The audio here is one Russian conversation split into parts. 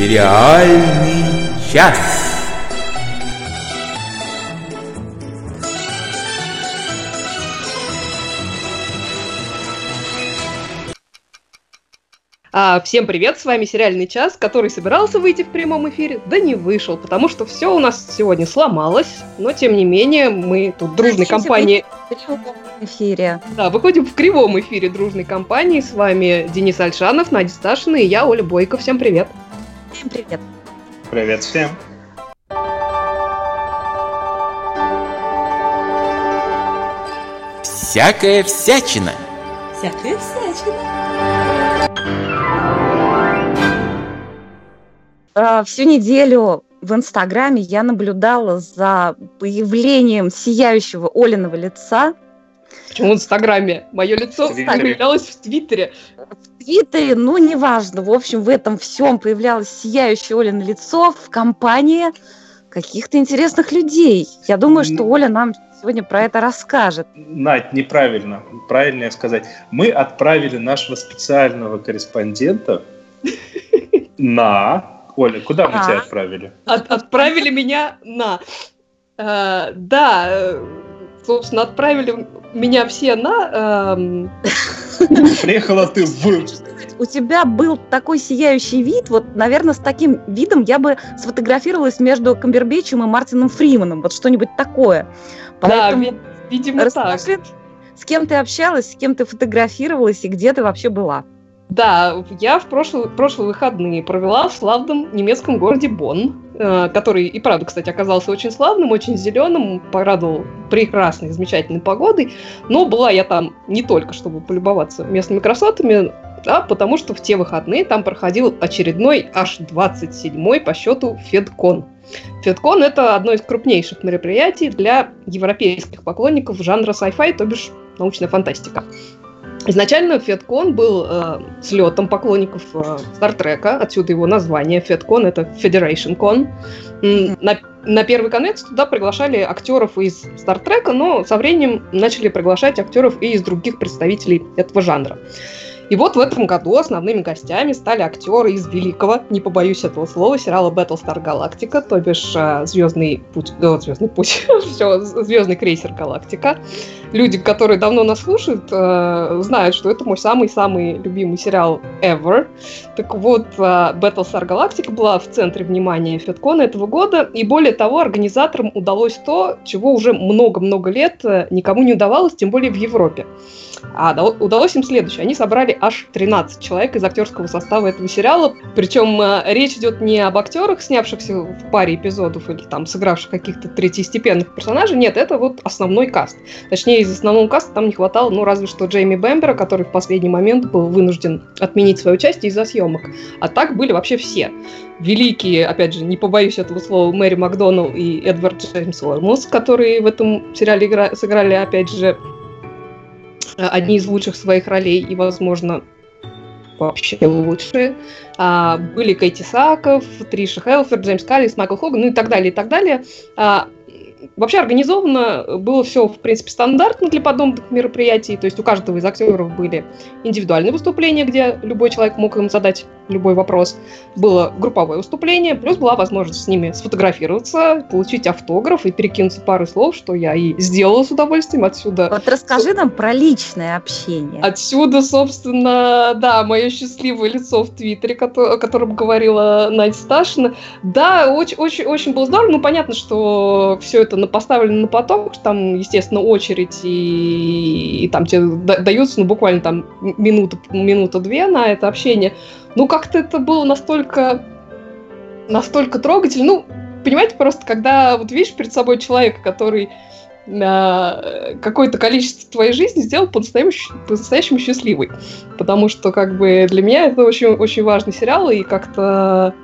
Сериальный час. А, всем привет, с вами сериальный час, который собирался выйти в прямом эфире, да не вышел, потому что все у нас сегодня сломалось, но тем не менее мы тут дружной компанией... В эфире. Да, выходим в кривом эфире дружной компании. С вами Денис Альшанов, Надя Сташина и я, Оля Бойко. Всем привет. Всем привет. Привет всем. Всякая всячина. Всякая всячина. А, всю неделю в Инстаграме я наблюдала за появлением сияющего Олиного лица. Почему в Инстаграме? Мое лицо появлялось в Твиттере. В Твиттере, ну, неважно. В общем, в этом всем появлялось сияющее Олино лицо в компании каких-то интересных людей. Я думаю, что Оля нам сегодня про это расскажет. Надь, неправильно. Правильнее сказать. Мы отправили нашего специального корреспондента на Оля, куда мы а. тебя отправили? От, отправили меня на... Э, да, э, собственно, отправили меня все на... Э, Приехала ты в... У тебя был такой сияющий вид, вот, наверное, с таким видом я бы сфотографировалась между Камбербечем и Мартином Фриманом, вот что-нибудь такое. Поэтому да, видимо так. С кем ты общалась, с кем ты фотографировалась и где ты вообще была? Да, я в прошлые, прошлые выходные провела в славном немецком городе Бонн, э, который и правда, кстати, оказался очень славным, очень зеленым, порадовал прекрасной, замечательной погодой. Но была я там не только, чтобы полюбоваться местными красотами, а потому что в те выходные там проходил очередной аж 27-й по счету Федкон. Федкон – это одно из крупнейших мероприятий для европейских поклонников жанра sci-fi, то бишь научная фантастика. Изначально FedCon был э, слетом поклонников э, Стартрека, отсюда его название. FedCon это Federation Con. На, на первый конец туда приглашали актеров из Стартрека, но со временем начали приглашать актеров и из других представителей этого жанра. И вот в этом году основными гостями стали актеры из великого, не побоюсь этого слова, сериала Battlestar Galactica, то бишь э, Звездный путь, о, Звездный путь, все, Звездный крейсер Галактика. Люди, которые давно нас слушают, э, знают, что это мой самый-самый любимый сериал ever. Так вот, э, Battlestar Galactica была в центре внимания Федкона этого года, и более того, организаторам удалось то, чего уже много-много лет э, никому не удавалось, тем более в Европе. А удалось им следующее. Они собрали аж 13 человек из актерского состава этого сериала. Причем э, речь идет не об актерах, снявшихся в паре эпизодов или там сыгравших каких-то третьестепенных персонажей. Нет, это вот основной каст. Точнее, из основного каста там не хватало, ну, разве что Джейми Бэмбера, который в последний момент был вынужден отменить свое участие из-за съемок. А так были вообще все великие, опять же, не побоюсь этого слова, Мэри Макдоналл и Эдвард Джеймс Уэлмус, которые в этом сериале игра- сыграли, опять же, Э, одни из лучших своих ролей и, возможно, вообще лучшие. А, были Кэти Саков, Триша Хелфер, Джеймс Каллис, Майкл Хоган, ну и так далее, и так далее. А, Вообще организовано было все, в принципе, стандартно для подобных мероприятий. То есть у каждого из актеров были индивидуальные выступления, где любой человек мог им задать любой вопрос. Было групповое выступление, плюс была возможность с ними сфотографироваться, получить автограф и перекинуться пару слов, что я и сделала с удовольствием отсюда. Вот расскажи нам про личное общение. Отсюда, собственно, да, мое счастливое лицо в Твиттере, о котором говорила Надя Сташина. Да, очень, очень, очень было здорово. Ну, понятно, что все это поставлено на поток, там, естественно, очередь, и, и там тебе даются, ну, буквально там минута, минута-две на это общение. Ну, как-то это было настолько, настолько трогательно. Ну, понимаете, просто когда вот видишь перед собой человека, который э, какое-то количество твоей жизни сделал по-настоящему, по-настоящему счастливой. Потому что, как бы, для меня это очень, очень важный сериал, и как-то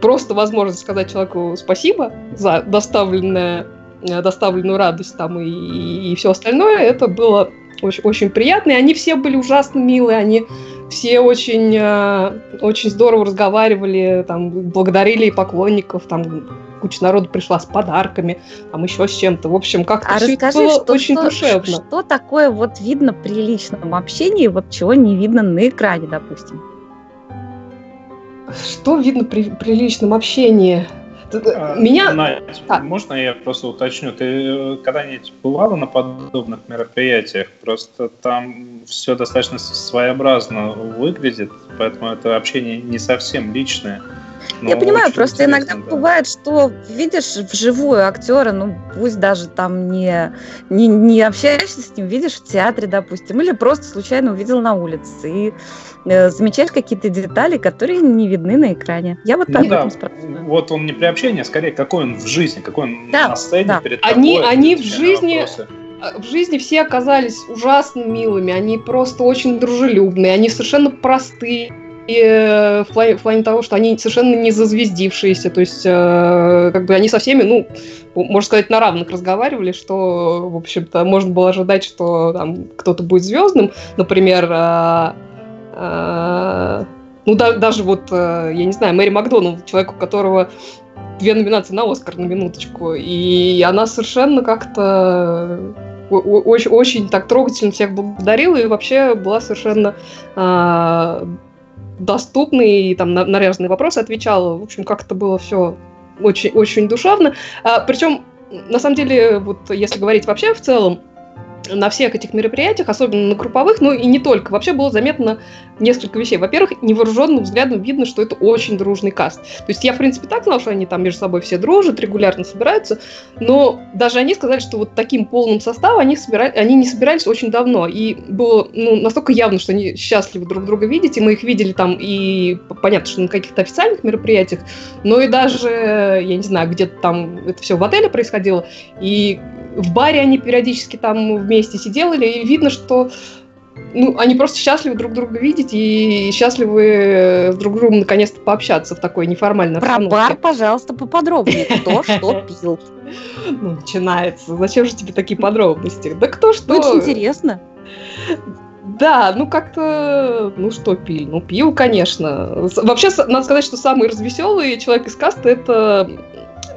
просто возможность сказать человеку спасибо за доставленное, доставленную радость там и, и, и все остальное, это было очень, очень приятно. И они все были ужасно милые, они все очень, э, очень здорово разговаривали, там, благодарили поклонников, там, куча народу пришла с подарками, там еще с чем-то. В общем, как-то а все расскажи, было что, очень что, душевно. Что такое вот видно при личном общении, вот чего не видно на экране, допустим? что видно при, при личном общении? А, Меня... Надь, а. можно я просто уточню? Ты э, когда-нибудь бывала на подобных мероприятиях? Просто там все достаточно своеобразно выглядит, поэтому это общение не совсем личное. Я понимаю, просто иногда да. бывает, что видишь вживую актера, ну пусть даже там не, не, не общаешься с ним, видишь в театре, допустим, или просто случайно увидел на улице, и э, замечаешь какие-то детали, которые не видны на экране. Я вот так ну, да. спрашиваю. Вот он не при общении, а скорее какой он в жизни, какой он да, на сцене да. перед они, тобой. Они в жизни... Вопросы в жизни все оказались ужасно милыми, они просто очень дружелюбные, они совершенно простые, Э, в плане, в плане того, что они совершенно не зазвездившиеся, то есть э, как бы они со всеми, ну, можно сказать, на равных разговаривали, что, в общем-то, можно было ожидать, что там кто-то будет звездным, например, э, э, ну, да, даже вот, э, я не знаю, Мэри Макдоналд, человек, у которого две номинации на Оскар на минуточку, и она совершенно как-то очень, очень так трогательно всех благодарила и вообще была совершенно э, доступный, там, на, на разные вопросы отвечал. В общем, как-то было все очень, очень душевно. А, причем, на самом деле, вот если говорить вообще в целом, на всех этих мероприятиях, особенно на групповых, ну и не только, вообще было заметно несколько вещей. Во-первых, невооруженным взглядом видно, что это очень дружный каст. То есть я, в принципе, так знал, что они там между собой все дружат, регулярно собираются, но даже они сказали, что вот таким полным составом они, собирали, они не собирались очень давно. И было ну, настолько явно, что они счастливы друг друга видеть, и мы их видели там и, понятно, что на каких-то официальных мероприятиях, но и даже, я не знаю, где-то там это все в отеле происходило, и в баре они периодически там вместе сидели, и видно, что ну, они просто счастливы друг друга видеть и счастливы с друг другом наконец-то пообщаться в такой неформальной Про бар, пожалуйста, поподробнее. Кто что пил? Ну, начинается. Зачем же тебе такие подробности? Да кто что? Очень интересно. Да, ну как-то, ну что пил? Ну пил, конечно. Вообще, надо сказать, что самый развеселый человек из каста это Э,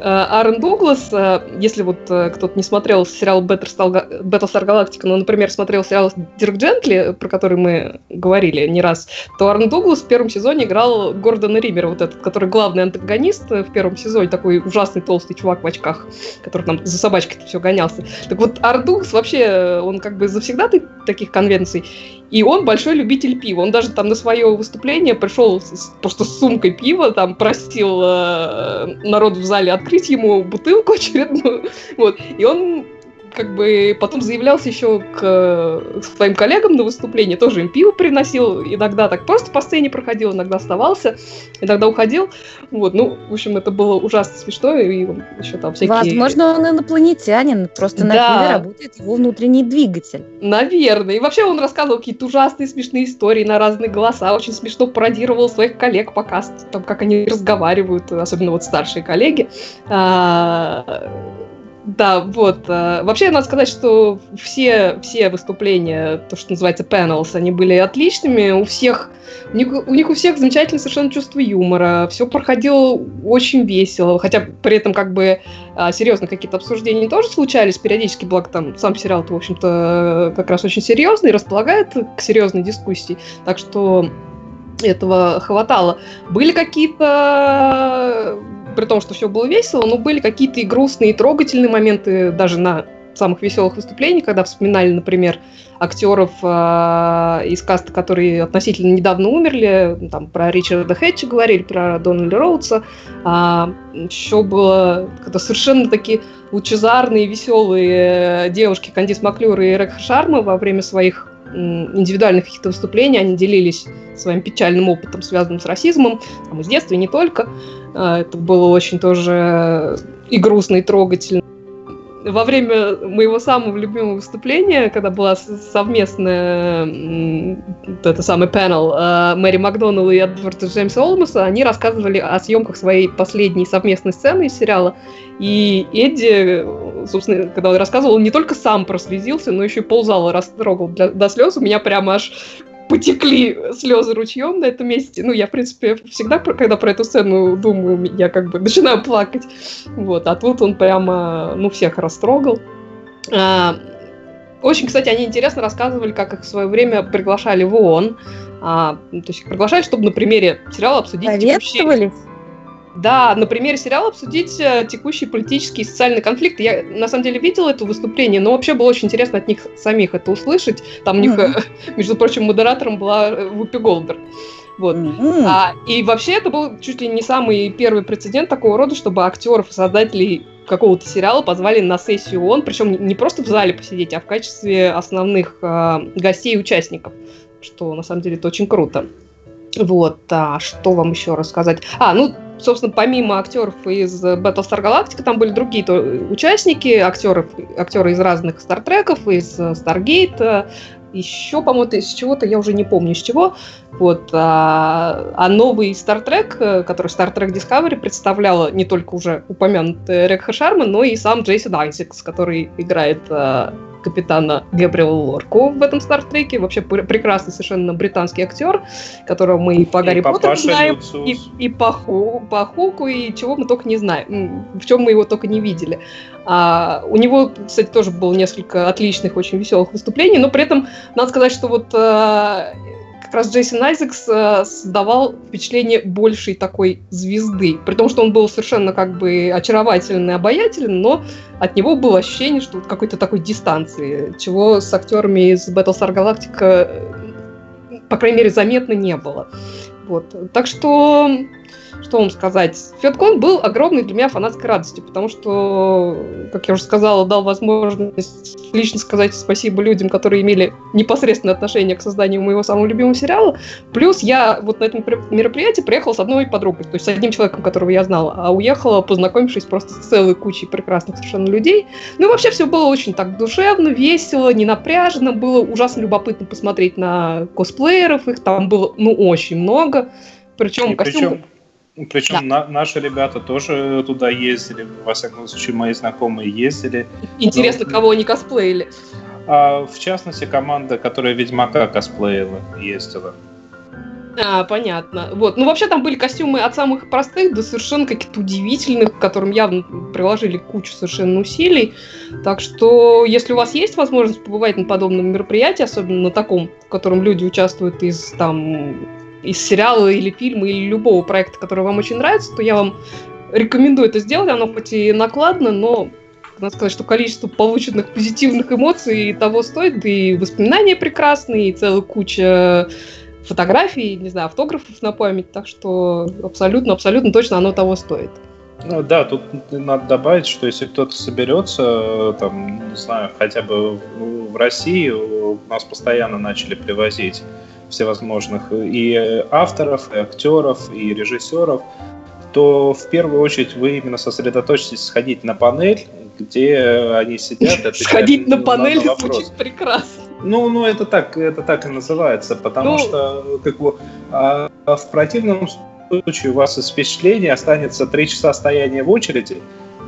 Аарон Дуглас, э, если вот э, кто-то не смотрел сериал Battlestar Galactica, но, например, смотрел сериал Дирк Джентли, про который мы говорили не раз, то Аарон Дуглас в первом сезоне играл Гордона Римера, вот этот, который главный антагонист в первом сезоне, такой ужасный толстый чувак в очках, который там за собачкой все гонялся. Так вот, Аарон Дуглас вообще, он как бы завсегда таких конвенций, и он большой любитель пива. Он даже там на свое выступление пришел просто с сумкой пива, там просил э, народ в зале открыть ему бутылку очередную. Вот. И он как бы потом заявлялся еще к, к своим коллегам на выступление, тоже им пиво приносил, иногда так просто по сцене проходил, иногда оставался, иногда уходил. Вот, ну, в общем, это было ужасно смешно, и еще там всякие... Возможно, он инопланетянин, просто на да. пиве работает его внутренний двигатель. Наверное. И вообще он рассказывал какие-то ужасные смешные истории на разные голоса, очень смешно пародировал своих коллег пока, там, как они разговаривают, особенно вот старшие коллеги. А, да, вот. Э, вообще, надо сказать, что все, все выступления, то, что называется panels, они были отличными. У всех, у них, у них у всех замечательное совершенно чувство юмора. Все проходило очень весело. Хотя при этом как бы а, серьезно какие-то обсуждения тоже случались периодически, благо там сам сериал, в общем-то, как раз очень серьезный, располагает к серьезной дискуссии. Так что этого хватало. Были какие-то при том, что все было весело, но были какие-то и грустные, и трогательные моменты даже на самых веселых выступлениях, когда вспоминали, например, актеров э, из каста, которые относительно недавно умерли, там про Ричарда Хэтча говорили, про Дональда Роудса, а, еще было когда совершенно такие лучезарные, веселые девушки Кандис Маклюр и Рек Шарма во время своих индивидуальных каких-то выступлений, они делились своим печальным опытом, связанным с расизмом, там, из детства и не только. А, это было очень тоже и грустно, и трогательно. Во время моего самого любимого выступления, когда была совместная вот это самый панел а, Мэри Макдоналл и Эдварда Джеймса Олмаса, они рассказывали о съемках своей последней совместной сцены из сериала. И Эдди, собственно, когда он рассказывал, он не только сам прослезился, но еще и ползала растрогал до слез. У меня прямо аж потекли слезы ручьем на этом месте. Ну, я, в принципе, всегда, когда про эту сцену думаю, я как бы начинаю плакать. Вот, а тут он прямо, ну, всех растрогал. А, Очень, кстати, они интересно рассказывали, как их в свое время приглашали в ООН. А, то есть приглашали, чтобы на примере сериала обсудить текущие... Да, на примере сериала обсудить э, текущий политический и социальный конфликт. Я, на самом деле, видела это выступление, но вообще было очень интересно от них самих это услышать. Там у них, mm-hmm. между прочим, модератором была э, Вупи Голдберг. Вот. Mm-hmm. А, и вообще это был чуть ли не самый первый прецедент такого рода, чтобы актеров и создателей какого-то сериала позвали на сессию ООН, причем не просто в зале посидеть, а в качестве основных э, гостей и участников, что на самом деле это очень круто. Вот, а что вам еще рассказать? А, ну, собственно, помимо актеров из Battlestar Galactica, там были другие то, участники, актеров, актеры из разных Стартреков, из Stargate, еще, по-моему, из чего-то, я уже не помню из чего. Вот, а, а новый Star Trek, который Star Trek Discovery представляла не только уже упомянутый Рекха Шарма, но и сам Джейсон Айзекс, который играет а, капитана Габриэла Лорку в этом Стартреке. Вообще пр- прекрасный совершенно британский актер, которого мы и по и Гарри Поттеру знаем, и, и по, Ху, по Хуку, и чего мы только не знаем, в чем мы его только не видели. А, у него, кстати, тоже было несколько отличных, очень веселых выступлений, но при этом надо сказать, что вот а, как раз Джейсон Айзекс э, создавал впечатление большей такой звезды. При том, что он был совершенно как бы очаровательный, обаятельный, но от него было ощущение, что вот какой-то такой дистанции, чего с актерами из Battlestar Galactica, э, по крайней мере, заметно не было. Вот. Так что что вам сказать? Феткон был огромной для меня фанатской радостью, потому что, как я уже сказала, дал возможность лично сказать спасибо людям, которые имели непосредственное отношение к созданию моего самого любимого сериала. Плюс я вот на этом мероприятии приехала с одной подругой, то есть с одним человеком, которого я знала, а уехала, познакомившись просто с целой кучей прекрасных совершенно людей. Ну и вообще все было очень так душевно, весело, не напряжено, было ужасно любопытно посмотреть на косплееров, их там было, ну, очень много. Причем костюм... Причем причем да. на, наши ребята тоже туда ездили, во всяком случае, мои знакомые ездили. Интересно, Но, кого они косплеили? А, в частности, команда, которая Ведьмака косплеила, ездила. А, понятно. Вот. Ну, вообще там были костюмы от самых простых до совершенно каких-то удивительных, к которым явно приложили кучу совершенно усилий. Так что, если у вас есть возможность побывать на подобном мероприятии, особенно на таком, в котором люди участвуют из там из сериала или фильма или любого проекта, который вам очень нравится, то я вам рекомендую это сделать. Оно хоть и накладно, но надо сказать, что количество полученных позитивных эмоций того стоит, да и воспоминания прекрасные, и целая куча фотографий, не знаю, автографов на память, так что абсолютно, абсолютно точно оно того стоит. Ну да, тут надо добавить, что если кто-то соберется, там, не знаю, хотя бы в России нас постоянно начали привозить всевозможных и авторов, и актеров, и режиссеров, то в первую очередь вы именно сосредоточитесь сходить на панель, где они сидят. Сходить на панель звучит прекрасно. Ну, ну это так, это так и называется, потому ну... что как бы, а, а в противном случае у вас из впечатления останется три часа стояния в очереди,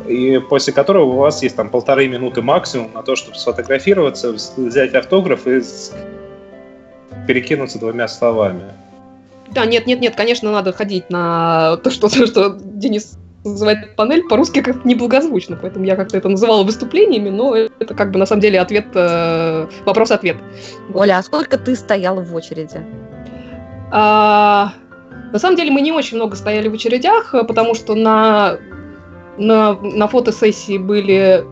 и после которого у вас есть там полторы минуты максимум на то, чтобы сфотографироваться, взять автограф и перекинуться двумя словами. Да, нет, нет, нет, конечно, надо ходить на то, что, то, что Денис называет панель, по-русски как-то неблагозвучно, поэтому я как-то это называла выступлениями, но это как бы на самом деле ответ, э, вопрос-ответ. Оля, а сколько ты стояла в очереди? А, на самом деле мы не очень много стояли в очередях, потому что на, на, на фотосессии были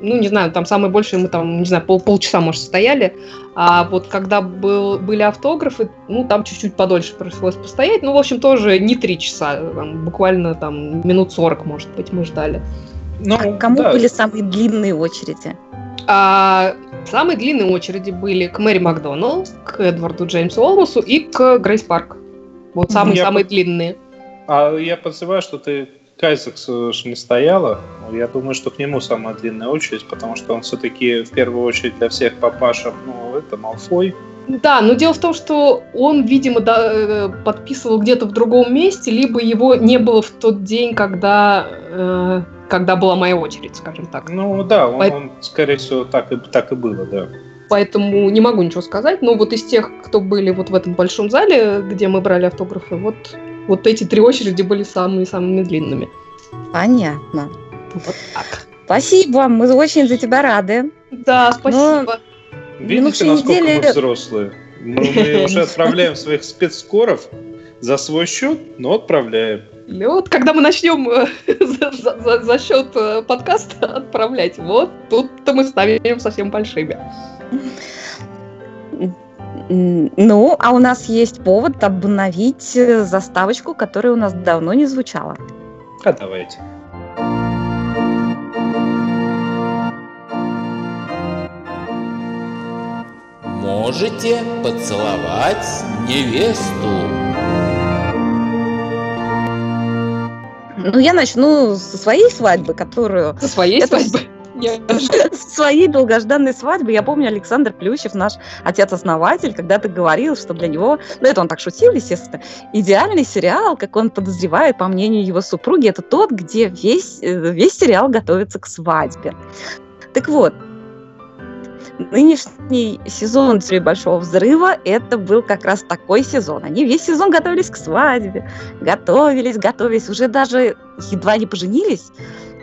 ну, не знаю, там самое большее мы там, не знаю, пол, полчаса, может, стояли. А вот когда был, были автографы, ну, там чуть-чуть подольше пришлось постоять. Ну, в общем, тоже не три часа, там, буквально там минут сорок, может быть, мы ждали. Ну, а кому да. были самые длинные очереди? А, самые длинные очереди были к Мэри Макдоналд, к Эдварду Джеймсу Олмусу и к Грейс Парк. Вот самые-самые я... длинные. А я подозреваю, что ты Кайзекс не стояла. Я думаю, что к нему самая длинная очередь, потому что он все-таки в первую очередь для всех папашек, ну, это Малфой. Да, но дело в том, что он, видимо, да, э, подписывал где-то в другом месте, либо его не было в тот день, когда, э, когда была моя очередь, скажем так. Ну да, он, По... он скорее всего, так и, так и было, да. Поэтому не могу ничего сказать. Но вот из тех, кто были вот в этом большом зале, где мы брали автографы, вот вот эти три очереди были самыми-самыми длинными. Понятно. Вот так. Спасибо, мы очень за тебя рады. Да, спасибо. Но Видите, насколько неделе... мы взрослые? Мы, мы уже отправляем своих спецскоров за свой счет, но отправляем. Ну вот, когда мы начнем э, за, за, за счет э, подкаста отправлять, вот тут-то мы станем совсем большими. Ну, а у нас есть повод обновить э, заставочку, которая у нас давно не звучала. А давайте. Можете поцеловать невесту. Ну, я начну со своей свадьбы, которую... Со своей это... свадьбы? Своей долгожданной свадьбы. Я помню, Александр Плющев, наш отец-основатель, когда-то говорил, что для него, ну это он так шутил, естественно, идеальный сериал, как он подозревает, по мнению его супруги, это тот, где весь, э, весь сериал готовится к свадьбе. Так вот, нынешний сезон «Теории большого взрыва» это был как раз такой сезон. Они весь сезон готовились к свадьбе, готовились, готовились, уже даже едва не поженились,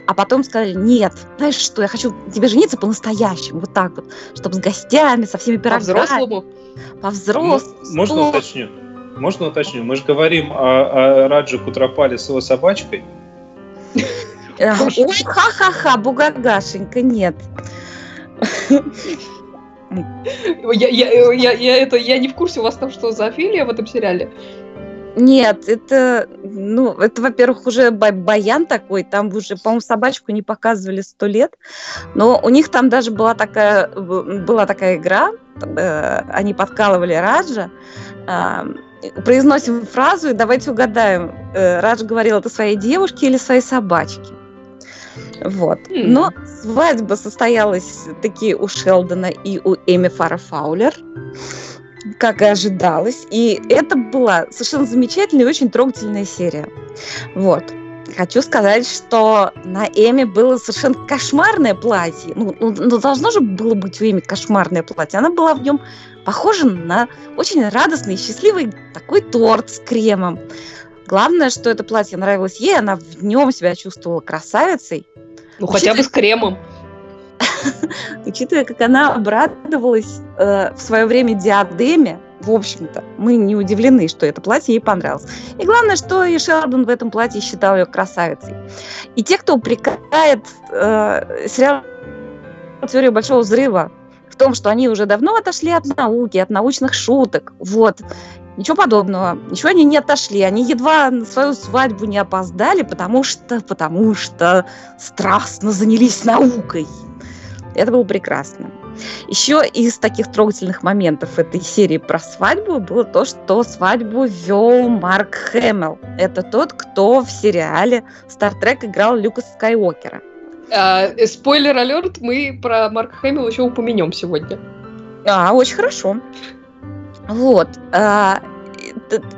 а потом сказали, нет, знаешь что, я хочу тебе жениться по-настоящему, вот так вот, чтобы с гостями, со всеми пирогами. По-взрослому? По-взрослому. Можно уточню? Можно уточню? Мы же говорим о, о Раджи Кутрапале с его собачкой. Ой, ха-ха-ха, бугагашенька, нет. Я, я, я, я, это, я не в курсе, у вас там что за филия в этом сериале? Нет, это, ну, это, во-первых, уже баян такой, там уже, по-моему, собачку не показывали сто лет, но у них там даже была такая, была такая игра, э, они подкалывали Раджа, произносим фразу и давайте угадаем, э, Радж говорил это своей девушке или своей собачке. Вот. Mm. Но свадьба состоялась таки у Шелдона и у Эми Фара Фаулер как и ожидалось. И это была совершенно замечательная и очень трогательная серия. Вот. Хочу сказать, что на Эми было совершенно кошмарное платье. Ну, ну, ну, должно же было быть у Эми кошмарное платье. Она была в нем похожа на очень радостный и счастливый такой торт с кремом. Главное, что это платье нравилось ей, она в нем себя чувствовала красавицей. Ну, хотя бы с кремом. Учитывая, как она обрадовалась э, в свое время диадеме, в общем-то, мы не удивлены, что это платье ей понравилось. И главное, что и Шелдон в этом платье считал ее красавицей. И те, кто упрекает э, сериал «Теория большого взрыва» в том, что они уже давно отошли от науки, от научных шуток, вот, Ничего подобного. Ничего они не отошли. Они едва на свою свадьбу не опоздали, потому что, потому что страстно занялись наукой. Это было прекрасно. Еще из таких трогательных моментов этой серии про свадьбу было то, что свадьбу вел Марк Хэмилл. Это тот, кто в сериале «Стартрек» играл Люка Скайуокера. Э, спойлер алерт, мы про Марка Хэмилла еще упомянем сегодня. А, очень хорошо. Вот. А,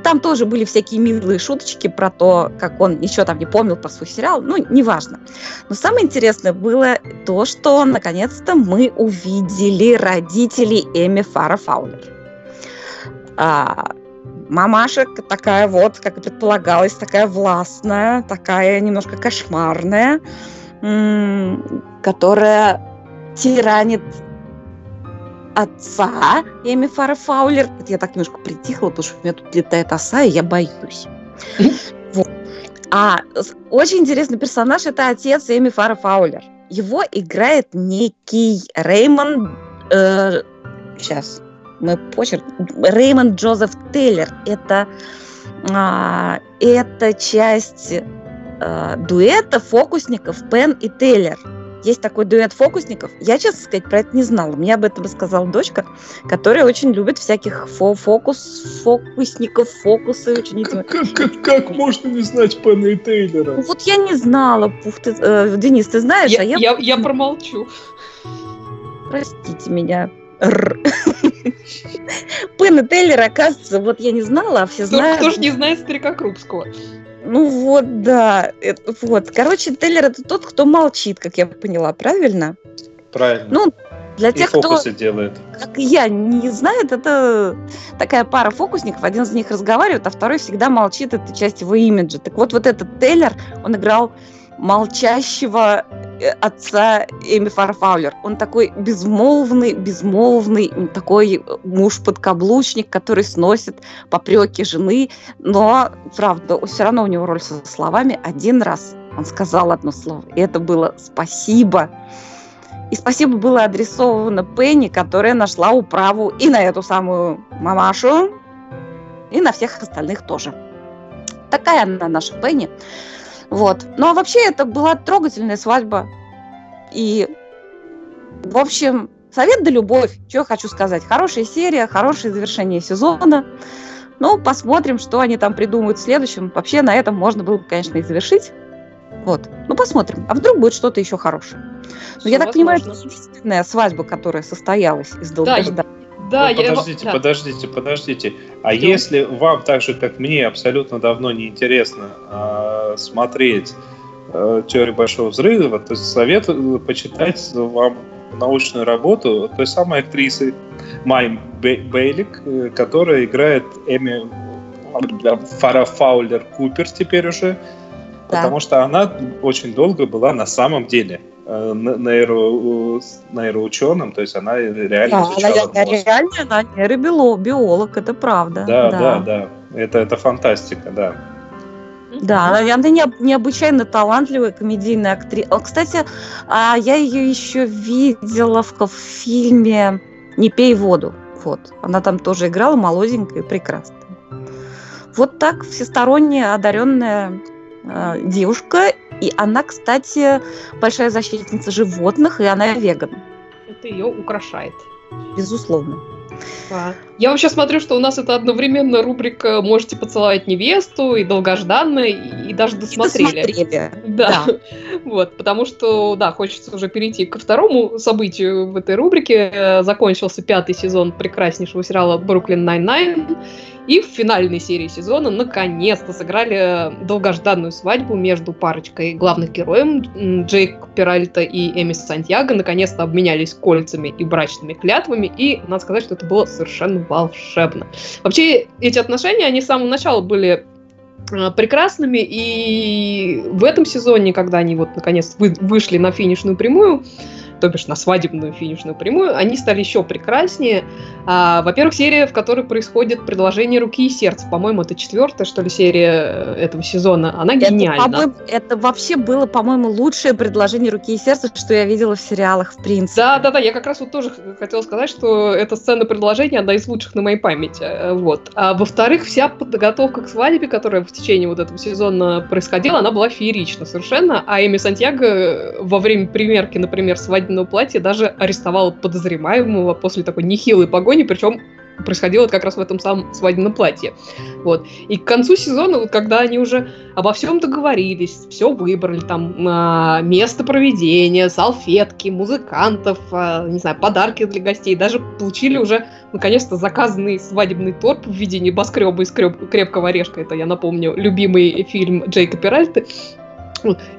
там тоже были всякие милые шуточки про то, как он ничего там не помнил про свой сериал, ну, неважно. Но самое интересное было то, что наконец-то мы увидели родителей Эми Фара Фаулер. А, мамаша такая вот, как и предполагалось, такая властная, такая немножко кошмарная, которая тиранит отца Эми Фаулер. Я так немножко притихла, потому что у меня тут летает оса, и я боюсь. А очень интересный персонаж – это отец Эми Фаулер. Его играет некий Реймонд... Э, сейчас, мы почерк... Реймонд Джозеф Тейлер. Это, э, это часть э, дуэта фокусников Пен и Тейлер есть такой дуэт фокусников. Я, честно сказать, про это не знала. Мне об этом рассказала дочка, которая очень любит всяких фо фокус, фокусников, фокусы. Очень как, как, как, как можно не знать Пена и Тейлера? Ну, вот я не знала. Пух, ты, э, Денис, ты знаешь, я, а я... Я, я промолчу. Простите меня. Пен и Тейлер, оказывается, вот я не знала, а все знают. Кто же не знает старика Крупского? Ну вот, да. Это, вот. Короче, Тейлер это тот, кто молчит, как я поняла, правильно? Правильно. Ну, для тех, и кто, делает. как я, не знает, это такая пара фокусников. Один из них разговаривает, а второй всегда молчит. Это часть его имиджа. Так вот, вот этот Тейлер, он играл молчащего э, отца Эми Фарфаулер. Он такой безмолвный, безмолвный, такой муж-подкаблучник, который сносит попреки жены, но, правда, все равно у него роль со словами. Один раз он сказал одно слово, и это было «спасибо». И спасибо было адресовано Пенни, которая нашла управу и на эту самую мамашу, и на всех остальных тоже. Такая она наша Пенни. Вот. Ну а вообще это была трогательная свадьба. И, в общем, совет да любовь. Что я хочу сказать. Хорошая серия, хорошее завершение сезона. Ну, посмотрим, что они там придумают в следующем. Вообще на этом можно было бы, конечно, и завершить. Вот. Ну, посмотрим. А вдруг будет что-то еще хорошее. Но я так возможно. понимаю, это единственная свадьба, которая состоялась из долгожданного. Да, да, ну, подождите, я... подождите, подождите. А Что? если вам так же, как мне, абсолютно давно не интересно э, смотреть э, теорию большого взрыва, то советую почитать вам научную работу той самой актрисы Май Бейлик, э, которая играет Эми Фара Фаулер Купер теперь уже, да. потому что она очень долго была на самом деле Э, нейро, нейроученым, то есть она реально да, изучала она, мозг. Реально, она нейробиолог, это правда. Да, да, да, да. Это, это фантастика, да. Да, она, она необычайно талантливая комедийная актриса. Кстати, а, я ее еще видела в, в фильме «Не пей воду». Вот. Она там тоже играла молоденькая и прекрасная. Вот так всесторонне одаренная э, девушка. И она, кстати, большая защитница животных, и она веган. Это ее украшает. Безусловно. Я вообще смотрю, что у нас это одновременно рубрика «Можете поцеловать невесту» и «Долгожданная», и, и даже досмотрели. И досмотрели. Да. да. Вот, потому что, да, хочется уже перейти ко второму событию в этой рубрике. Закончился пятый сезон прекраснейшего сериала «Brooklyn Nine-Nine», и в финальной серии сезона наконец-то сыграли долгожданную свадьбу между парочкой главных героев Джейк Пиральта и Эми Сантьяго. Наконец-то обменялись кольцами и брачными клятвами, и надо сказать, что это было совершенно волшебно. Вообще, эти отношения, они с самого начала были э, прекрасными, и в этом сезоне, когда они вот наконец вышли на финишную прямую, то бишь на свадебную финишную прямую, они стали еще прекраснее. А, во-первых, серия, в которой происходит предложение руки и сердца. По-моему, это четвертая, что ли, серия э, этого сезона. Она это, гениальна. Это вообще было, по-моему, лучшее предложение руки и сердца, что я видела в сериалах, в принципе. Да, да, да. Я как раз вот тоже хотела сказать, что эта сцена предложения одна из лучших на моей памяти. Э, вот. А во-вторых, вся подготовка к свадьбе, которая в течение вот этого сезона происходила, она была феерична совершенно. А Эми Сантьяго во время примерки, например, свадьбы свадебного платья даже арестовала подозреваемого после такой нехилой погони, причем происходило как раз в этом самом свадебном платье. Вот. И к концу сезона, вот когда они уже обо всем договорились, все выбрали, там э, место проведения, салфетки, музыкантов, э, не знаю, подарки для гостей, даже получили уже наконец-то заказанный свадебный торт в виде небоскреба из крепкого орешка. Это, я напомню, любимый фильм Джейка Пиральты.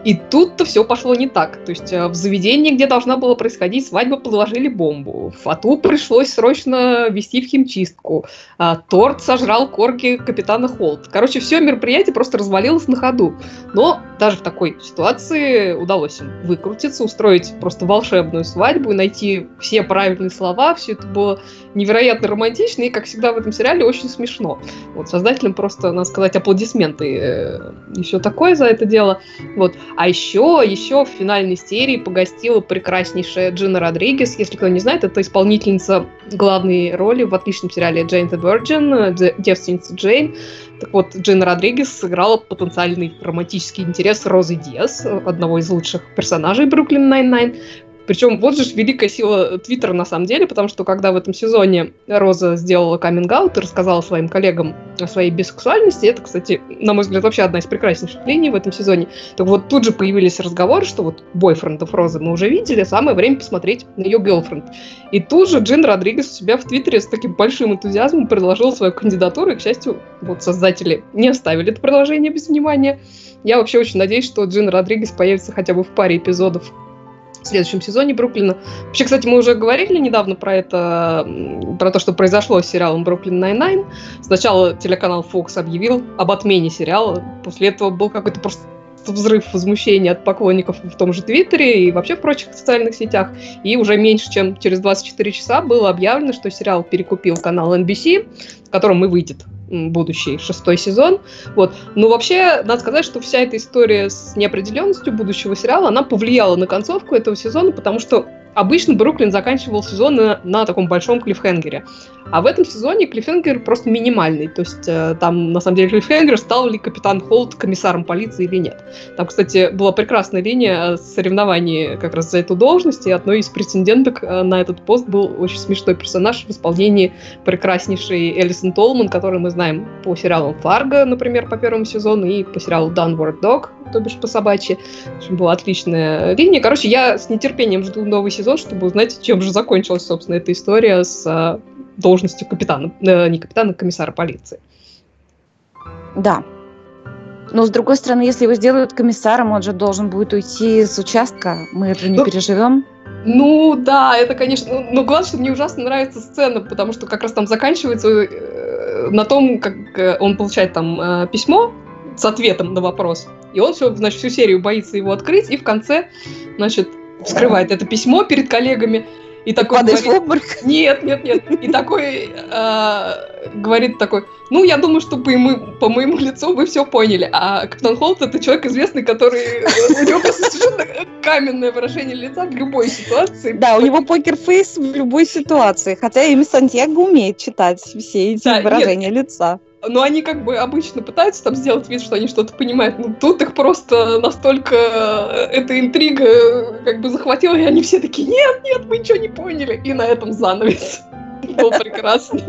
И тут-то все пошло не так. То есть э, в заведении, где должна была происходить свадьба, подложили бомбу. Фату пришлось срочно вести в химчистку. А, торт сожрал корги капитана Холт. Короче, все мероприятие просто развалилось на ходу. Но даже в такой ситуации удалось им выкрутиться, устроить просто волшебную свадьбу и найти все правильные слова. Все это было невероятно романтично и, как всегда в этом сериале, очень смешно. Вот создателям просто, надо сказать, аплодисменты э, и все такое за это дело. Вот. А еще, еще в финальной серии погостила прекраснейшая Джина Родригес. Если кто не знает, это исполнительница главной роли в отличном сериале Jane the Virgin, девственница Джейн. Так вот, Джина Родригес сыграла потенциальный романтический интерес Розы Диас, одного из лучших персонажей Brooklyn Nine-Nine. Причем вот же великая сила Твиттера на самом деле, потому что когда в этом сезоне Роза сделала каминг-аут и рассказала своим коллегам о своей бисексуальности, это, кстати, на мой взгляд, вообще одна из прекраснейших линий в этом сезоне, так вот тут же появились разговоры, что вот бойфрендов Розы мы уже видели, самое время посмотреть на ее girlfriend. И тут же Джина Родригес у себя в Твиттере с таким большим энтузиазмом предложила свою кандидатуру, и, к счастью, вот создатели не оставили это предложение без внимания. Я вообще очень надеюсь, что Джина Родригес появится хотя бы в паре эпизодов в следующем сезоне Бруклина. Вообще, кстати, мы уже говорили недавно про это, про то, что произошло с сериалом Brooklyn Nine-Nine. Сначала телеканал Fox объявил об отмене сериала, после этого был какой-то просто взрыв возмущения от поклонников в том же Твиттере и вообще в прочих социальных сетях. И уже меньше, чем через 24 часа было объявлено, что сериал перекупил канал NBC, в котором и выйдет будущий шестой сезон. Вот. Но вообще, надо сказать, что вся эта история с неопределенностью будущего сериала, она повлияла на концовку этого сезона, потому что обычно Бруклин заканчивал сезон на, на таком большом клиффхенгере. А в этом сезоне клиффхенгер просто минимальный. То есть э, там, на самом деле, клиффхенгер, стал ли капитан Холт комиссаром полиции или нет. Там, кстати, была прекрасная линия соревнований как раз за эту должность, и одной из претенденток э, на этот пост был очень смешной персонаж в исполнении прекраснейшей Элисон Толман, который мы знаем по сериалам «Фарго», например, по первому сезону, и по сериалу «Downward Dog», то бишь по собачьи. В общем, была отличная линия. Короче, я с нетерпением жду новый сезон, чтобы узнать, чем же закончилась, собственно, эта история с э, должностью капитана, э, не капитана, а комиссара полиции. Да. Но, с другой стороны, если его сделают комиссаром, он же должен будет уйти с участка. Мы это не ну, переживем. Ну, да, это, конечно... Но ну, главное, что мне ужасно нравится сцена, потому что как раз там заканчивается э, на том, как э, он получает там э, письмо с ответом на вопрос. И он все, значит, всю серию боится его открыть, и в конце, значит, вскрывает это письмо перед коллегами, и такой Падаешь говорит, в обморок? Нет, нет, нет. И такой э, говорит такой, ну, я думаю, что по, ему, по моему лицу вы все поняли. А Капитан Холт это человек известный, который... У него просто совершенно каменное выражение лица в любой ситуации. Да, у него покер-фейс в любой ситуации. Хотя имя Сантьяго умеет читать все эти выражения лица но они как бы обычно пытаются там сделать вид, что они что-то понимают. Но тут их просто настолько э, эта интрига э, как бы захватила, и они все такие, нет, нет, мы ничего не поняли. И на этом занавес. Был прекрасно.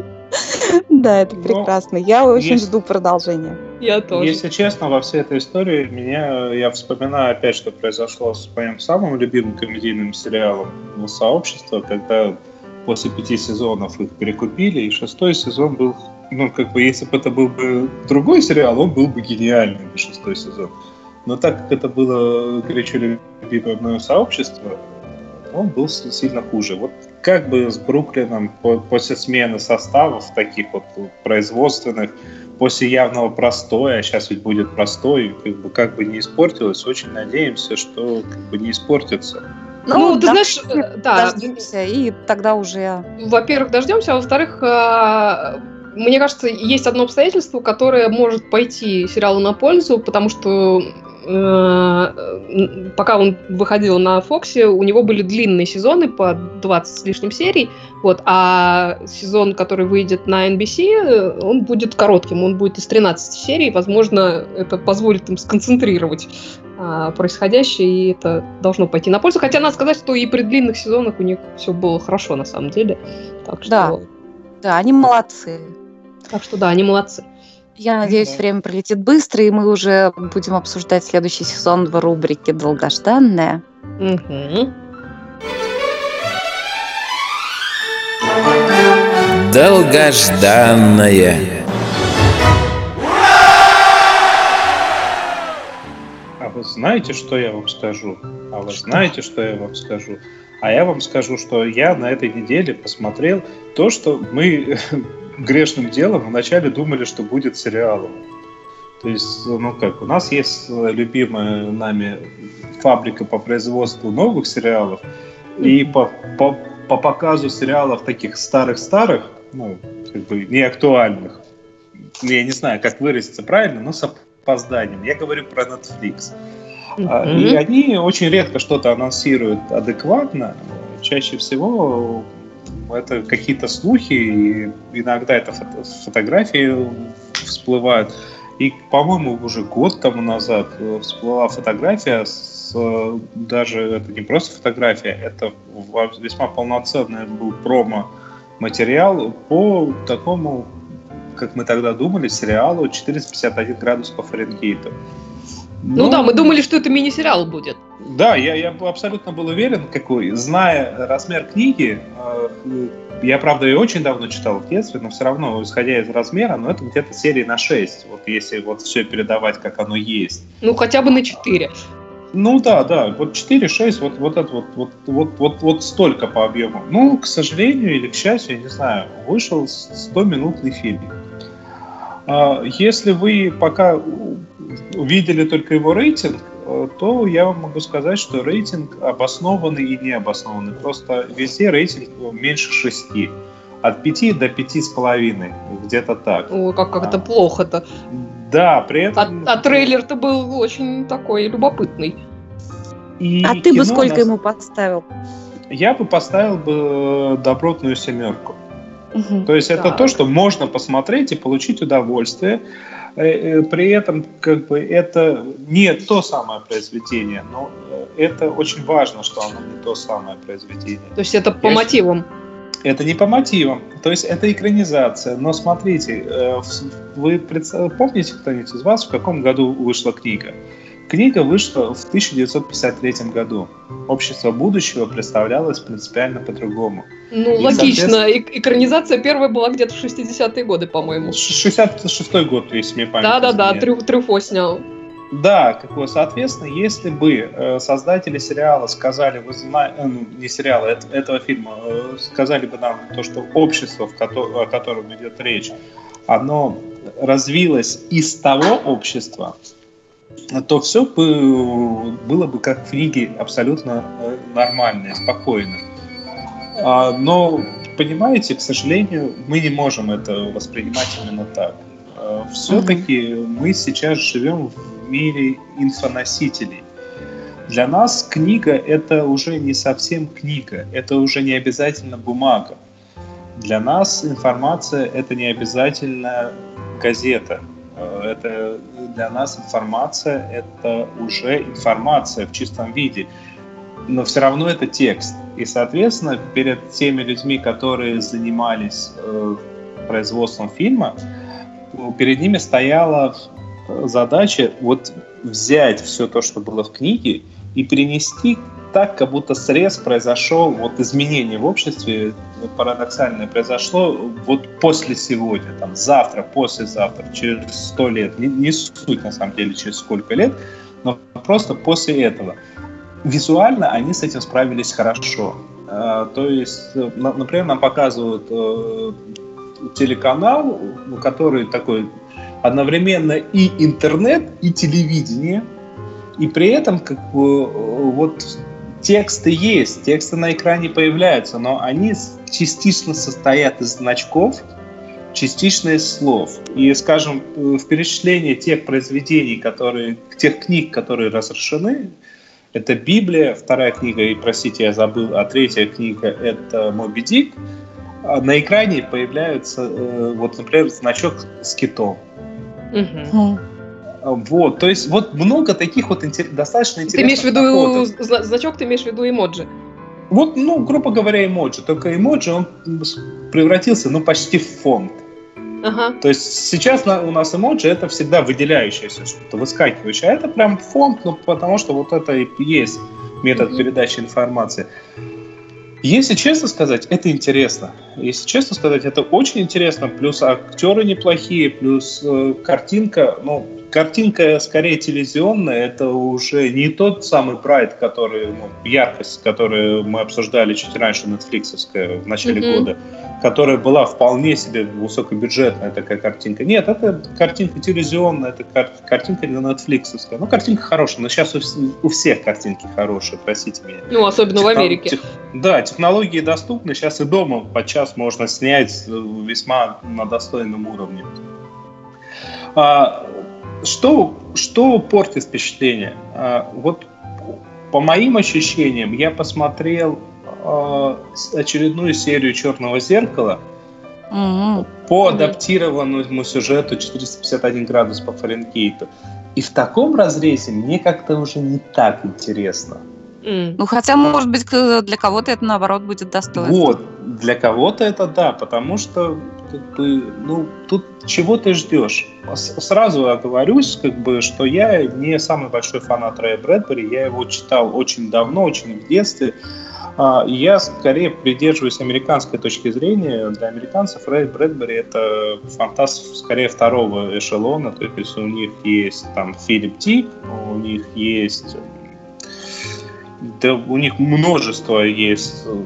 Да, это прекрасно. Я очень жду продолжения. Я тоже. Если честно, во всей этой истории меня я вспоминаю опять, что произошло с моим самым любимым комедийным сериалом «Сообщество», когда после пяти сезонов их перекупили, и шестой сезон был ну, как бы, если бы это был бы другой сериал, он был бы гениальный, шестой сезон. Но так как это было горячо любимое мое сообщество, он был сильно хуже. Вот как бы с Бруклином после смены составов, таких вот производственных, после явного простоя, а сейчас ведь будет простой, как бы, как бы не испортилось, очень надеемся, что как бы не испортится. Ну, ну ты знаешь, э, да. Дождемся, и тогда уже... Во-первых, дождемся, а во-вторых, э, мне кажется, есть одно обстоятельство, которое может пойти сериалу на пользу, потому что э, пока он выходил на Фоксе, у него были длинные сезоны по 20 с лишним серий, вот, а сезон, который выйдет на NBC, он будет коротким, он будет из 13 серий, возможно, это позволит им сконцентрировать э, происходящее, и это должно пойти на пользу. Хотя надо сказать, что и при длинных сезонах у них все было хорошо на самом деле. Так что... Да. Да, они молодцы. Так что да, они молодцы. Я надеюсь, время пролетит быстро, и мы уже будем обсуждать следующий сезон в рубрике «Долгожданная». Угу. Долгожданная. А вы знаете, что я вам скажу? А вы знаете, что я вам скажу? А я вам скажу, что я на этой неделе посмотрел то, что мы грешным делом вначале думали, что будет сериалом. То есть, ну как, у нас есть любимая нами фабрика по производству новых сериалов, и по, по, по показу сериалов таких старых-старых, ну, как бы не актуальных, я не знаю, как выразиться правильно, но с опозданием. Я говорю про Netflix. Mm-hmm. И они очень редко что-то анонсируют адекватно. Чаще всего это какие-то слухи, и иногда это фото фотографии всплывают. И, по-моему, уже год тому назад э, всплыла фотография с даже это не просто фотография, это весьма полноценный был промо-материал по такому, как мы тогда думали, сериалу 451 градус по Фаренгейту. Ну, ну да, мы думали, что это мини-сериал будет. Да, я, я абсолютно был уверен, какой. Зная размер книги, э, я, правда, ее очень давно читал в детстве, но все равно, исходя из размера, ну, это где-то серии на 6, вот если вот все передавать, как оно есть. Ну, хотя бы на 4. Ну да, да, вот 4-6, вот, вот это вот, вот, вот, вот, вот столько по объему. Ну, к сожалению или к счастью, я не знаю, вышел 100-минутный фильм. А, если вы пока увидели только его рейтинг, э, то я вам могу сказать, что рейтинг обоснованный и необоснованный. Просто везде рейтинг меньше шести. От пяти до пяти с половиной, где-то так. Ой, как, как это плохо-то. Да, при этом... А, а трейлер-то был очень такой любопытный. И а ты бы сколько нас... ему поставил? Я бы поставил бы добротную семерку. Угу, То есть да. это то, что можно посмотреть и получить удовольствие. Э, э, при этом как бы это не то самое произведение, но э, это очень важно, что оно не то самое произведение. То есть это по Я мотивам? Это не по мотивам, то есть это экранизация. Но смотрите, вы помните кто-нибудь из вас, в каком году вышла книга? Книга вышла в 1953 году. Общество будущего представлялось принципиально по-другому. Ну, и, логично. Соответственно... Экранизация первая была где-то в 60-е годы, по-моему. 66-й год, если мне память Да-да-да, Трю, Трюфо снял. Да, как бы, соответственно, если бы э, создатели сериала сказали, вы знаете, э, ну, не сериала, это, этого фильма, э, сказали бы нам то, что общество, в ко- о котором идет речь, оно развилось из того общества, то все было бы как в Риге абсолютно э, нормально, спокойно. А, но, понимаете, к сожалению, мы не можем это воспринимать именно так. А, Все-таки мы сейчас живем в мире инфоносителей. Для нас книга это уже не совсем книга, это уже не обязательно бумага. Для нас информация это не обязательно газета, это для нас информация, это уже информация в чистом виде, но все равно это текст. И, соответственно, перед теми людьми, которые занимались э, производством фильма, перед ними стояла задача вот взять все то, что было в книге, и перенести так, как будто срез произошел, вот изменение в обществе парадоксальное произошло вот после сегодня, там, завтра, послезавтра, через сто лет, не, не суть на самом деле через сколько лет, но просто после этого. Визуально они с этим справились хорошо. А, то есть, например, нам показывают э, телеканал, который такой одновременно и интернет, и телевидение, и при этом как бы вот тексты есть, тексты на экране появляются, но они частично состоят из значков, частично из слов. И, скажем, в перечислении тех произведений, которые, тех книг, которые разрешены, это Библия, вторая книга, и, простите, я забыл, а третья книга — это «Моби Дик», а на экране появляется, э, вот, например, значок с китом. Угу. Вот, то есть вот много таких вот интер... достаточно интересных Ты имеешь в виду находок. значок, ты имеешь в виду эмоджи? Вот, ну, грубо говоря, эмоджи. Только эмоджи, он превратился, ну, почти в фонд. Ага. То есть сейчас на, у нас эмоджи это всегда выделяющееся что-то, выскакивающее. А это прям фонд, ну, потому что вот это и есть метод mm передачи информации. Если честно сказать, это интересно. Если честно сказать, это очень интересно. Плюс актеры неплохие, плюс э, картинка, ну, картинка скорее телевизионная, это уже не тот самый прайд, который, ну, яркость, которую мы обсуждали чуть раньше, нетфликсовская, в начале mm-hmm. года, которая была вполне себе высокобюджетная такая картинка. Нет, это картинка телевизионная, это кар- картинка не нетфликсовская. Ну, картинка хорошая, но сейчас у, у всех картинки хорошие, простите меня. Ну, особенно Техно- в Америке. Тех- да, технологии доступны, сейчас и дома подчас можно снять весьма на достойном уровне. А, что, что портит впечатление? А, вот по моим ощущениям, я посмотрел а, очередную серию Черного зеркала mm-hmm. по адаптированному сюжету 451 градус по Фаренгейту. И в таком разрезе мне как-то уже не так интересно. Mm. Ну, хотя, может быть, для кого-то это, наоборот, будет достойно. Вот, для кого-то это да, потому что, как бы, ну, тут чего ты ждешь? Сразу оговорюсь, как бы, что я не самый большой фанат Рэя Брэдбери, я его читал очень давно, очень в детстве. А, я скорее придерживаюсь американской точки зрения. Для американцев Рэй Брэдбери это фантаст скорее второго эшелона. То есть у них есть там Филипп Тип, у них есть да, у них множество есть э,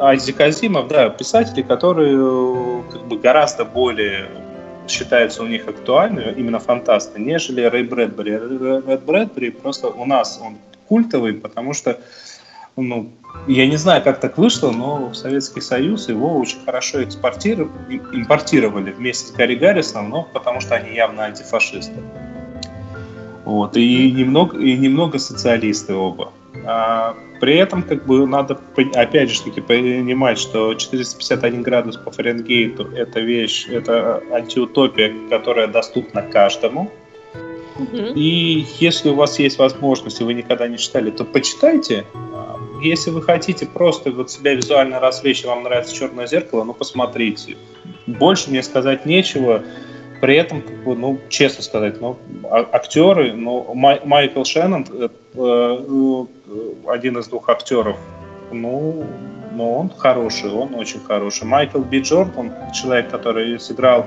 Айзек Азимов. Да, писатели, которые э, как бы гораздо более считается у них актуальным, именно фантасты, нежели Рэй Брэдбери. Рэй Брэдбери просто у нас он культовый, потому что ну, я не знаю, как так вышло, но в Советский Союз его очень хорошо экспортировали, импортировали вместе с Гарри Гаррисоном, но потому что они явно антифашисты. Вот, и немного, и немного социалисты оба. А, при этом, как бы, надо, опять же таки, понимать, что 451 градус по Фаренгейту – это вещь, это антиутопия, которая доступна каждому. И если у вас есть возможность, и вы никогда не читали, то почитайте. Если вы хотите просто вот себя визуально развлечь, вам нравится черное зеркало, ну посмотрите. Больше мне сказать нечего. При этом, как бы, ну, честно сказать, ну, а, актеры, ну, Май, Майкл Шеннон, э, э, один из двух актеров, ну, ну, он хороший, он очень хороший. Майкл Би Джордан, человек, который сыграл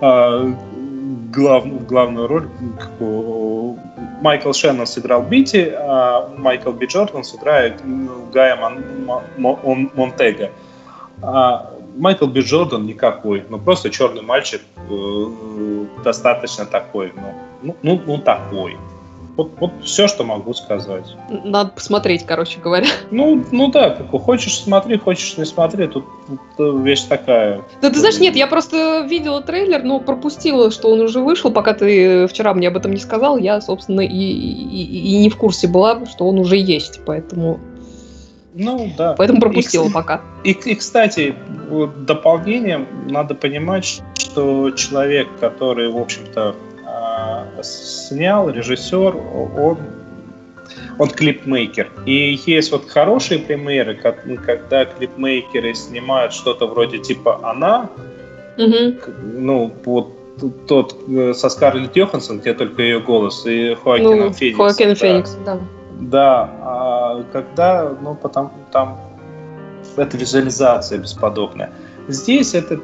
э, глав, главную роль, Майкл Шеннон сыграл Бити, а Майкл Би Джордан сыграет Гая Мон, Мон, Монтега. А Майкл Би Джордан никакой, ну просто черный мальчик, э, достаточно такой, ну, ну, ну, ну такой. Вот, вот все, что могу сказать. Надо посмотреть, короче говоря. Ну, ну да, как хочешь смотри, хочешь не смотри, тут, тут вещь такая. Да ты знаешь, нет, я просто видела трейлер, но пропустила, что он уже вышел, пока ты вчера мне об этом не сказал, я, собственно, и, и, и не в курсе была, что он уже есть, поэтому... Ну, да. Поэтому пропустила и, пока. И, и, кстати, дополнением надо понимать, что человек, который, в общем-то, снял режиссер, он он клипмейкер. И есть вот хорошие примеры, когда клипмейкеры снимают что-то вроде типа «Она», угу. ну, вот тот э, со Скарлетт Йоханссон, где только ее голос, и Хоакином ну, Феникс. Хоакин да. Феникс, да. Да, а когда, ну, потом там это визуализация бесподобная. Здесь это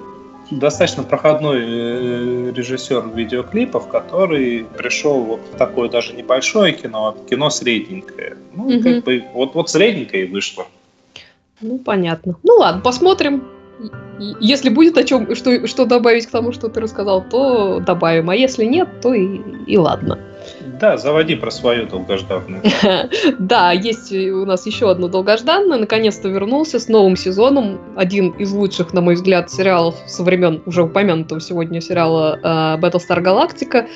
достаточно проходной э, режиссер видеоклипов, который пришел вот в такое даже небольшое кино, а кино средненькое. Ну, угу. как бы вот, вот средненькое и вышло. Ну, понятно. Ну ладно, посмотрим. Если будет о чем что, что добавить к тому, что ты рассказал, то добавим. А если нет, то и, и ладно. Да, заводи про свою долгожданную. Да, есть у нас еще одно долгожданное. Наконец-то вернулся с новым сезоном. Один из лучших, на мой взгляд, сериалов со времен уже упомянутого сегодня сериала э, Battlestar Galactica.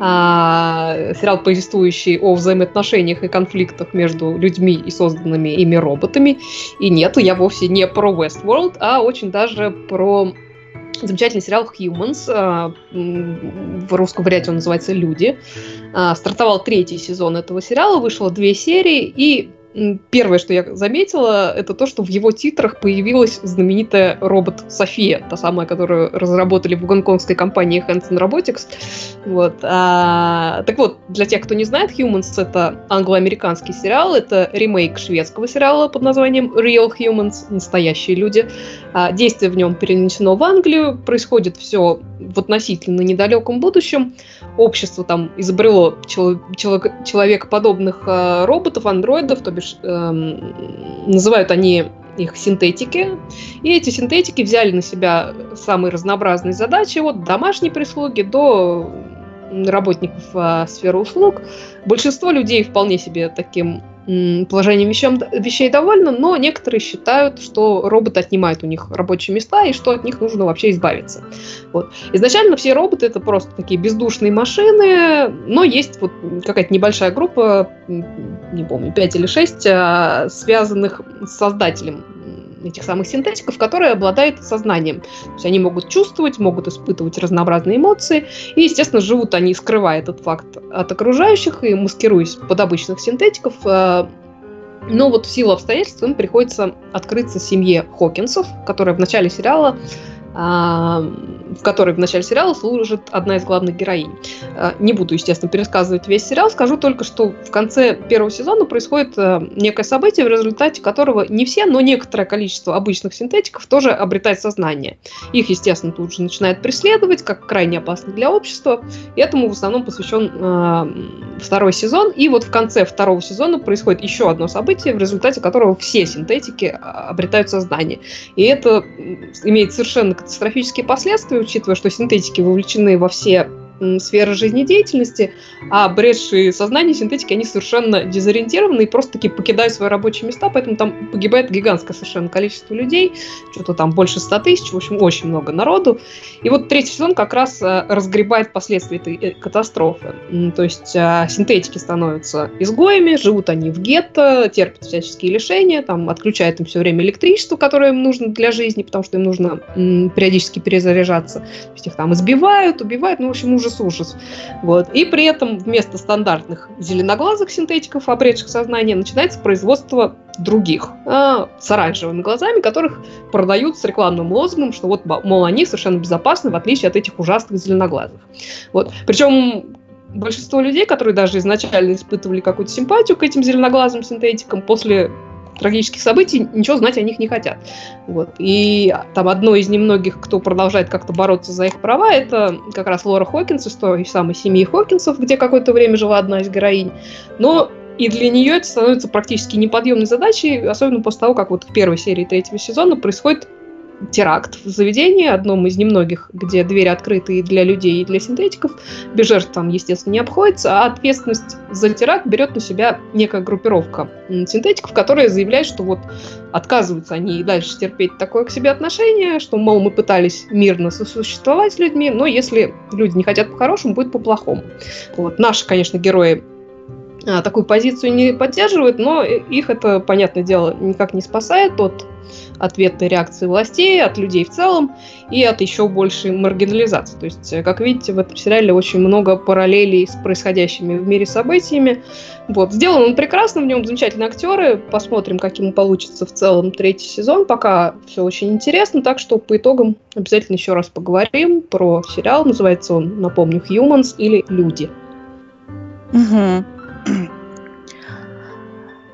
А, сериал, повествующий о взаимоотношениях и конфликтах между людьми и созданными ими роботами. И нет, я вовсе не про Westworld, а очень даже про замечательный сериал Humans. А, в русском варианте он называется «Люди». А, стартовал третий сезон этого сериала, вышло две серии, и Первое, что я заметила, это то, что в его титрах появилась знаменитая робот София, та самая, которую разработали в гонконгской компании Hanson Robotics. Вот. А, так вот, для тех, кто не знает, Humans — это англо-американский сериал, это ремейк шведского сериала под названием Real Humans, настоящие люди. А, действие в нем перенесено в Англию, происходит все в относительно недалеком будущем. Общество там изобрело чел- чел- человекоподобных э, роботов, андроидов, то бишь э, называют они их синтетики. И эти синтетики взяли на себя самые разнообразные задачи, от домашней прислуги до работников э, сферы услуг. Большинство людей вполне себе таким положением вещей довольны, но некоторые считают, что роботы отнимают у них рабочие места и что от них нужно вообще избавиться. Вот. Изначально все роботы это просто такие бездушные машины, но есть вот какая-то небольшая группа, не помню, 5 или 6, а, связанных с создателем этих самых синтетиков, которые обладают сознанием. То есть они могут чувствовать, могут испытывать разнообразные эмоции, и, естественно, живут они, скрывая этот факт от окружающих и маскируясь под обычных синтетиков, э, но вот в силу обстоятельств им приходится открыться семье Хокинсов, которая в начале сериала а, в которой в начале сериала служит одна из главных героинь. А, не буду, естественно, пересказывать весь сериал, скажу только, что в конце первого сезона происходит э, некое событие, в результате которого не все, но некоторое количество обычных синтетиков тоже обретает сознание. Их, естественно, тут же начинают преследовать, как крайне опасно для общества, и этому в основном посвящен э, второй сезон, и вот в конце второго сезона происходит еще одно событие, в результате которого все синтетики а, обретают сознание. И это имеет совершенно катастрофические последствия, учитывая, что синтетики вовлечены во все сферы жизнедеятельности, а бредшие сознания синтетики, они совершенно дезориентированы и просто-таки покидают свои рабочие места, поэтому там погибает гигантское совершенно количество людей, что-то там больше ста тысяч, в общем, очень много народу. И вот третий сезон как раз э, разгребает последствия этой э, катастрофы. То есть э, синтетики становятся изгоями, живут они в гетто, терпят всяческие лишения, там отключают им все время электричество, которое им нужно для жизни, потому что им нужно периодически перезаряжаться. То есть их там избивают, убивают, ну, в общем, ужас ужас-ужас. Вот. И при этом вместо стандартных зеленоглазых синтетиков, обретших сознание, начинается производство других, э, с оранжевыми глазами, которых продают с рекламным лозунгом, что вот, мол, они совершенно безопасны, в отличие от этих ужасных зеленоглазых. Вот. Причем большинство людей, которые даже изначально испытывали какую-то симпатию к этим зеленоглазым синтетикам, после трагических событий, ничего знать о них не хотят. Вот. И там одно из немногих, кто продолжает как-то бороться за их права, это как раз Лора Хокинс из той самой семьи Хокинсов, где какое-то время жила одна из героинь. Но и для нее это становится практически неподъемной задачей, особенно после того, как вот в первой серии третьего сезона происходит теракт в заведении, одном из немногих, где двери открыты и для людей, и для синтетиков. Без жертв там, естественно, не обходится, а ответственность за теракт берет на себя некая группировка синтетиков, которая заявляет, что вот отказываются они и дальше терпеть такое к себе отношение, что, мол, мы пытались мирно сосуществовать с людьми, но если люди не хотят по-хорошему, будет по-плохому. Вот. Наши, конечно, герои а, такую позицию не поддерживают, но их это, понятное дело, никак не спасает от ответной реакции властей, от людей в целом и от еще большей маргинализации. То есть, как видите, в этом сериале очень много параллелей с происходящими в мире событиями. Вот. Сделан он прекрасно, в нем замечательные актеры. Посмотрим, каким получится в целом третий сезон. Пока все очень интересно, так что по итогам обязательно еще раз поговорим про сериал. Называется он, напомню, Humans или Люди. Угу.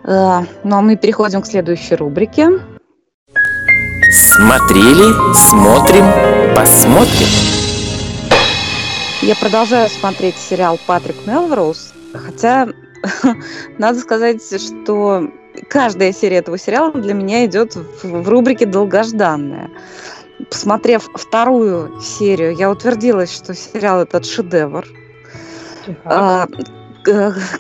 Ну а мы переходим к следующей рубрике. Смотрели, смотрим, посмотрим. Я продолжаю смотреть сериал «Патрик Мелроуз», хотя надо сказать, что каждая серия этого сериала для меня идет в, рубрике «Долгожданная». Посмотрев вторую серию, я утвердилась, что сериал этот шедевр. А,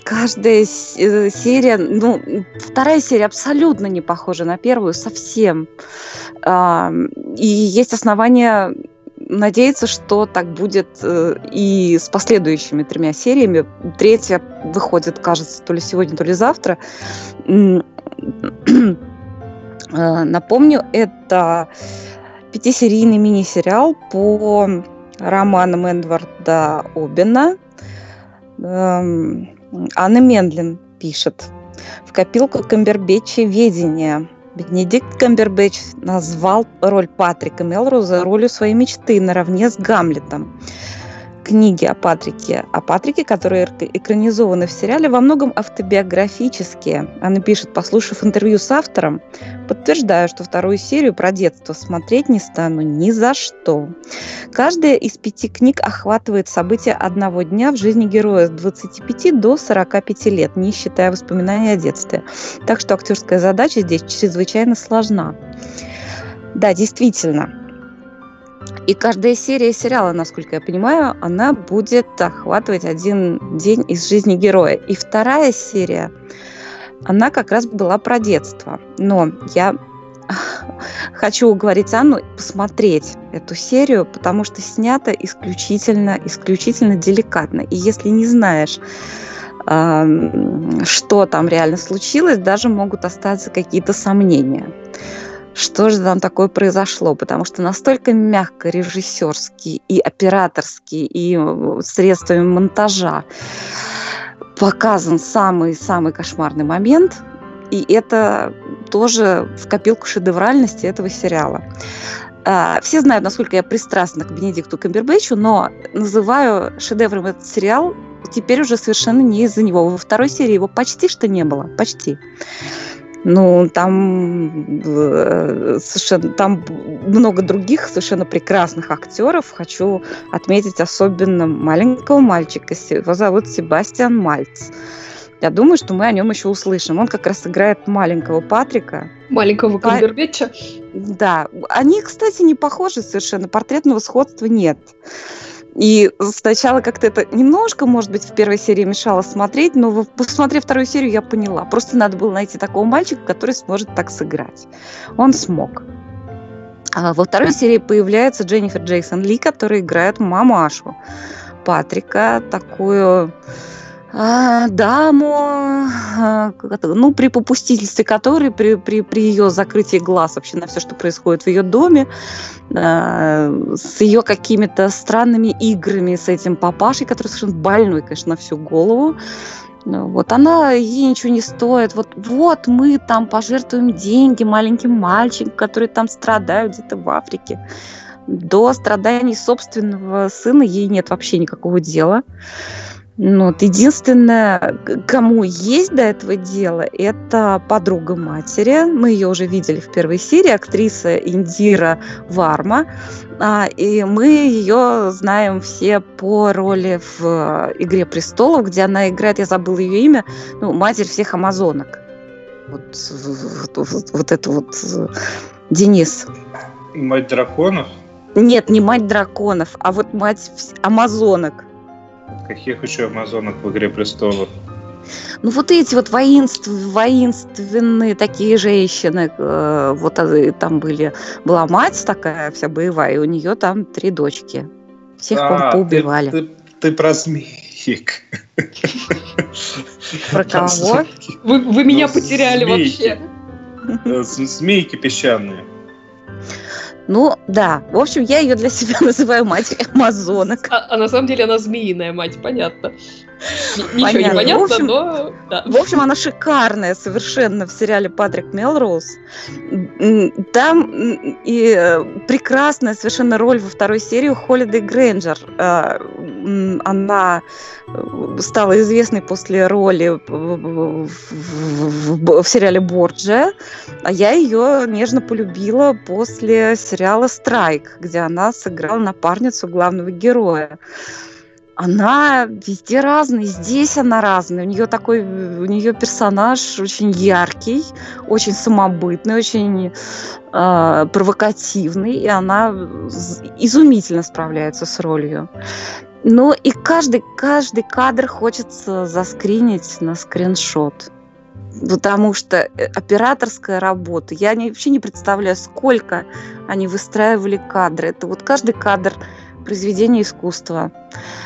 каждая э, серия, ну, вторая серия абсолютно не похожа на первую, совсем. И есть основания надеяться, что так будет э, и с последующими тремя сериями. Третья выходит, кажется, то ли сегодня, то ли завтра. Э, напомню, это пятисерийный мини-сериал по романам Эдварда Обина Анна Мендлин пишет. В копилку Камбербеча «Ведение» Бенедикт Камбербэтч назвал роль Патрика Мелроза ролью своей мечты наравне с Гамлетом книги о Патрике, о Патрике, которые экранизованы в сериале, во многом автобиографические. Она пишет, послушав интервью с автором, подтверждаю, что вторую серию про детство смотреть не стану ни за что. Каждая из пяти книг охватывает события одного дня в жизни героя с 25 до 45 лет, не считая воспоминаний о детстве. Так что актерская задача здесь чрезвычайно сложна. Да, действительно, и каждая серия сериала, насколько я понимаю, она будет охватывать один день из жизни героя. И вторая серия, она как раз была про детство. Но я хочу уговорить Анну посмотреть эту серию, потому что снято исключительно, исключительно деликатно. И если не знаешь, что там реально случилось, даже могут остаться какие-то сомнения что же там такое произошло, потому что настолько мягко режиссерский и операторский, и э, средствами монтажа показан самый-самый кошмарный момент, и это тоже в копилку шедевральности этого сериала. А, все знают, насколько я пристрастна к Бенедикту Камбербэтчу, но называю шедевром этот сериал теперь уже совершенно не из-за него. Во второй серии его почти что не было, почти. Ну, там э, совершенно там много других совершенно прекрасных актеров. Хочу отметить особенно маленького мальчика. Его зовут Себастьян Мальц. Я думаю, что мы о нем еще услышим. Он как раз играет маленького Патрика. Маленького Камбербэтча? Да. Они, кстати, не похожи совершенно. Портретного сходства нет. И сначала как-то это немножко, может быть, в первой серии мешало смотреть, но посмотрев вторую серию, я поняла. Просто надо было найти такого мальчика, который сможет так сыграть. Он смог. А во второй серии появляется Дженнифер Джейсон Ли, которая играет мамашу Патрика, такую а, даму, а, ну, при попустительстве которой, при, при, при ее закрытии глаз вообще на все, что происходит в ее доме, а, с ее какими-то странными играми с этим папашей, который совершенно больной, конечно, на всю голову, ну, вот она, ей ничего не стоит. Вот, вот мы там пожертвуем деньги маленьким мальчикам, которые там страдают где-то в Африке. До страданий собственного сына ей нет вообще никакого дела. Ну, вот единственное, кому есть до этого дела, это подруга матери. Мы ее уже видели в первой серии, актриса Индира Варма. А, и мы ее знаем все по роли в «Игре престолов», где она играет, я забыла ее имя, ну, матерь всех амазонок. Вот, вот, вот, вот это вот Денис. Мать драконов? Нет, не мать драконов, а вот мать амазонок. Каких еще амазонок в «Игре престолов»? Ну, вот эти вот воинств, воинственные такие женщины, э, вот э, там были, была мать такая вся боевая, и у нее там три дочки. Всех а, поубивали. Ты, ты, ты про змеек. Про кого? Вы, вы меня ну, потеряли вообще. Э, змейки песчаные. Ну, да. В общем, я ее для себя называю мать амазонок. А, а на самом деле она змеиная мать, понятно. Ничего понятно. не понятно, в общем, но... Да. В общем, она шикарная совершенно в сериале «Патрик Мелроуз». Там и э, прекрасная совершенно роль во второй серии Холидей Грейнджер. Э, она э, стала известной после роли в сериале «Борджия», а я ее нежно полюбила после сериала «Страйк», где она сыграла напарницу главного героя она везде разная, здесь она разная. У нее такой, у нее персонаж очень яркий, очень самобытный, очень э, провокативный, и она изумительно справляется с ролью. Ну и каждый, каждый кадр хочется заскринить на скриншот. Потому что э, операторская работа, я не, вообще не представляю, сколько они выстраивали кадры. Это вот каждый кадр произведение искусства.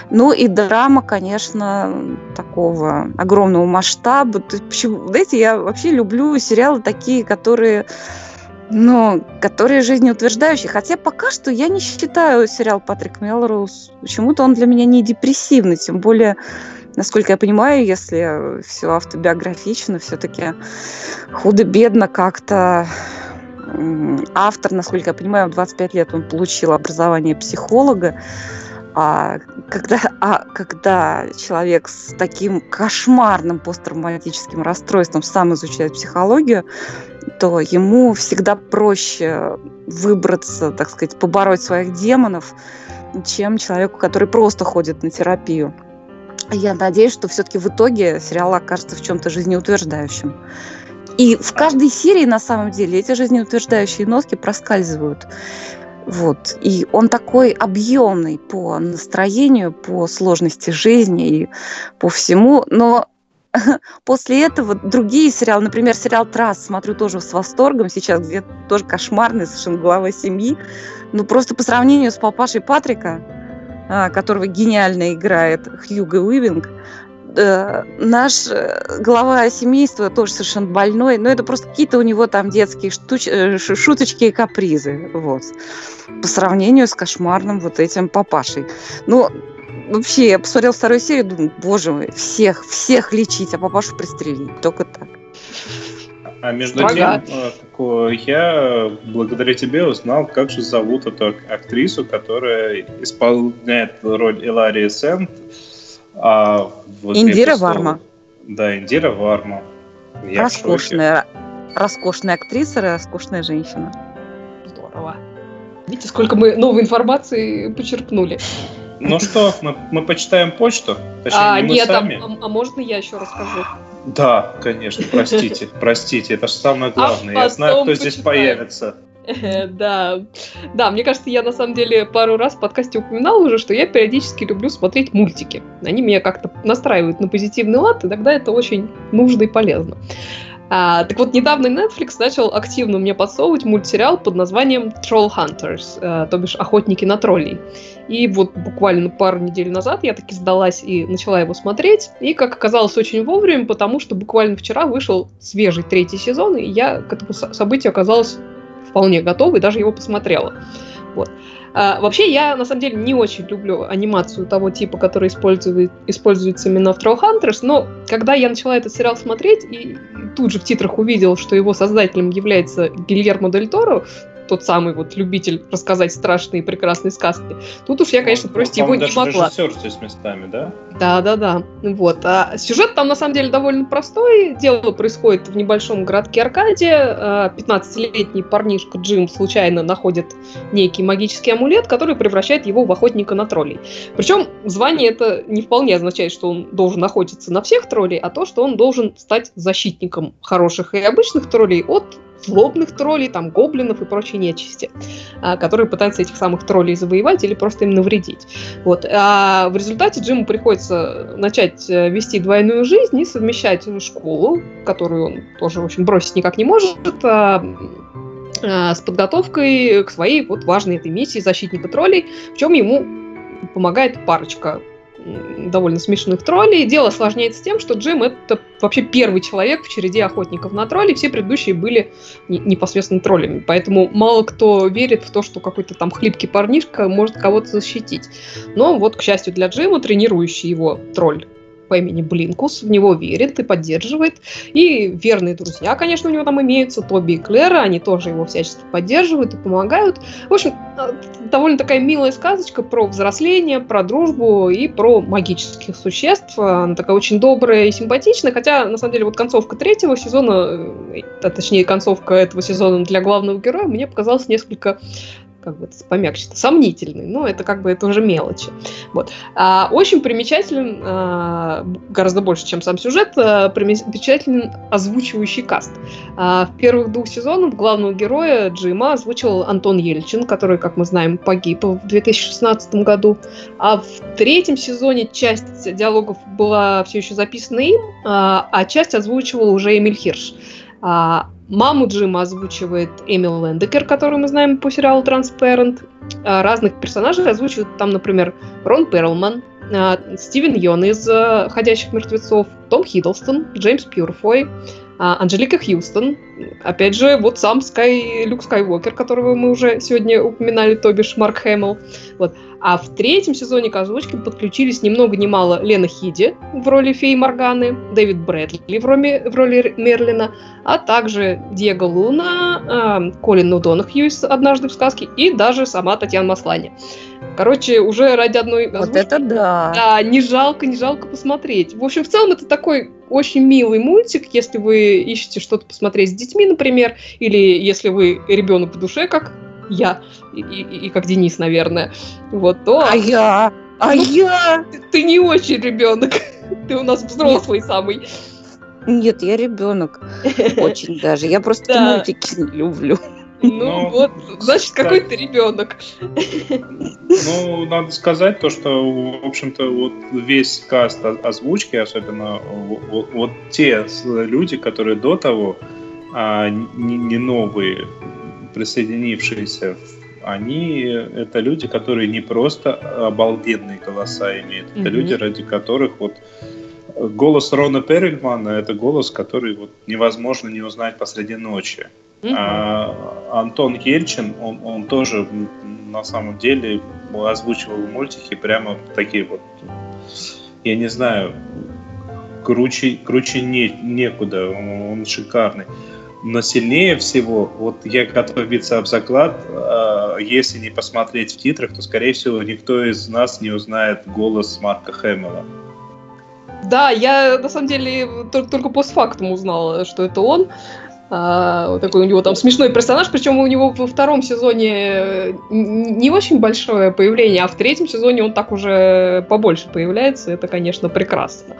Ну и драма, конечно, такого огромного масштаба. Почему, знаете, я вообще люблю сериалы такие, которые ну, которые жизнеутверждающие. Хотя пока что я не считаю сериал Патрик Мелроуз. Почему-то он для меня не депрессивный, тем более, насколько я понимаю, если все автобиографично, все-таки худо-бедно как-то автор, насколько я понимаю, в 25 лет он получил образование психолога. А когда, а когда человек с таким кошмарным посттравматическим расстройством сам изучает психологию, то ему всегда проще выбраться, так сказать, побороть своих демонов, чем человеку, который просто ходит на терапию. Я надеюсь, что все-таки в итоге сериал окажется в чем-то жизнеутверждающим. И в каждой серии, на самом деле, эти жизнеутверждающие нотки проскальзывают. Вот. И он такой объемный по настроению, по сложности жизни и по всему. Но после этого другие сериалы, например, сериал «Трасс» смотрю тоже с восторгом сейчас, где тоже кошмарный совершенно глава семьи. Ну, просто по сравнению с папашей Патрика, а, которого гениально играет Хьюго Уивинг, э, наш э, глава семейства тоже совершенно больной, но это просто какие-то у него там детские штуч, э, шуточки и капризы, вот, по сравнению с кошмарным вот этим папашей. Ну, вообще, я посмотрела вторую серию, думаю, боже мой, всех, всех лечить, а папашу пристрелить, только так. А между Ага. тем, э, я благодаря тебе узнал, как же зовут эту актрису, которая исполняет роль Иларии Сент а Индира Варма. Да, Индира Варма. Я роскошная, роскошная актриса, роскошная женщина. Здорово. Видите, сколько мы новой информации почерпнули. Ну что, мы, мы почитаем почту? Точнее, а, не нет, а, а, а можно я еще расскажу? Да, конечно, простите, простите, это же самое главное. А Я знаю, кто здесь появится. Да, да, мне кажется, я на самом деле пару раз в подкасте упоминал уже, что я периодически люблю смотреть мультики. Они меня как-то настраивают на позитивный лад, и тогда это очень нужно и полезно. А, так вот, недавно Netflix начал активно мне подсовывать мультсериал под названием Troll Hunters, а, то бишь «Охотники на троллей». И вот буквально пару недель назад я таки сдалась и начала его смотреть. И, как оказалось, очень вовремя, потому что буквально вчера вышел свежий третий сезон, и я к этому событию оказалась вполне готова и даже его посмотрела. Вот. А, вообще, я на самом деле не очень люблю анимацию того типа, который использует, используется именно в Trollhunters, но когда я начала этот сериал смотреть и тут же в титрах увидел, что его создателем является Гильермо Дель Торо, тот самый вот любитель рассказать страшные и прекрасные сказки. Тут уж я, конечно, он, бросить его не могла. режиссер здесь местами, да? Да, да, да. Вот. А сюжет там на самом деле довольно простой. Дело происходит в небольшом городке Аркадия. 15-летний а, парнишка Джим случайно находит некий магический амулет, который превращает его в охотника на троллей. Причем звание это не вполне означает, что он должен охотиться на всех троллей, а то, что он должен стать защитником хороших и обычных троллей от злобных троллей, там, гоблинов и прочей нечисти, а, которые пытаются этих самых троллей завоевать или просто им навредить. Вот. А в результате Джиму приходится начать э, вести двойную жизнь и совмещать школу, которую он тоже, в общем, бросить никак не может, а, а, с подготовкой к своей вот важной этой миссии защитника троллей, в чем ему помогает парочка довольно смешных троллей. Дело осложняется тем, что Джим это вообще первый человек в череде охотников на троллей. Все предыдущие были непосредственно троллями. Поэтому мало кто верит в то, что какой-то там хлипкий парнишка может кого-то защитить. Но вот, к счастью для Джима, тренирующий его тролль по имени Блинкус в него верит и поддерживает. И верные друзья, конечно, у него там имеются, Тоби и Клэра, они тоже его всячески поддерживают и помогают. В общем, э, довольно такая милая сказочка про взросление, про дружбу и про магических существ. Она такая очень добрая и симпатичная, хотя, на самом деле, вот концовка третьего сезона, э, а точнее, концовка этого сезона для главного героя мне показалась несколько как бы помягче, сомнительный, но это как бы это уже мелочи. Вот. А, очень примечателен, а, гораздо больше, чем сам сюжет, а, примечателен озвучивающий каст. А, в первых двух сезонах главного героя Джима озвучил Антон Ельчин, который, как мы знаем, погиб в 2016 году. А в третьем сезоне часть диалогов была все еще записана им, а, а часть озвучивал уже Эмиль Хирш. А, Маму Джима озвучивает Эмил Лендекер, которую мы знаем по сериалу «Транспарент». А разных персонажей озвучивают там, например, Рон Перлман, а, Стивен Йон из э, «Ходящих мертвецов», Том Хиддлстон, Джеймс Пьюрфой, Анжелика Хьюстон, опять же, вот сам Скай, Люк Скайуокер, которого мы уже сегодня упоминали, то бишь Марк Хэмилл. Вот. А в третьем сезоне к озвучке подключились ни много ни мало Лена Хиди в роли феи Морганы, Дэвид Брэдли в роли, в роли Мерлина, а также Диего Луна, э, Колин Удонахью из «Однажды в сказке» и даже сама Татьяна Маслани. Короче, уже ради одной озвучки, Вот это да! Да, не жалко, не жалко посмотреть. В общем, в целом это такой очень милый мультик, если вы ищете что-то посмотреть с детьми, например, или если вы ребенок по душе, как я, и, и, и как Денис, наверное, вот, то... А я? А ну, я? Ты, ты не очень ребенок. Ты у нас взрослый Нет. самый. Нет, я ребенок. Очень даже. Я просто мультики не люблю. Ну, ну вот, значит, какой ты ребенок. Ну, надо сказать то, что, в общем-то, вот весь каст озвучки, особенно вот, вот те люди, которые до того, а не, не новые, присоединившиеся, они это люди, которые не просто обалденные голоса имеют, это mm-hmm. люди, ради которых вот голос Рона Перельмана это голос, который вот невозможно не узнать посреди ночи. Mm-hmm. А Антон Ельчин, он, он тоже на самом деле озвучивал мультики прямо такие вот, я не знаю, круче, круче не, некуда, он шикарный. Но сильнее всего, вот я готов биться об заклад, э, если не посмотреть в титрах, то, скорее всего, никто из нас не узнает голос Марка Хэмилла. Да, я на самом деле только постфактум узнала, что это он. А, вот такой у него там смешной персонаж, причем у него во втором сезоне не очень большое появление, а в третьем сезоне он так уже побольше появляется. Это, конечно, прекрасно.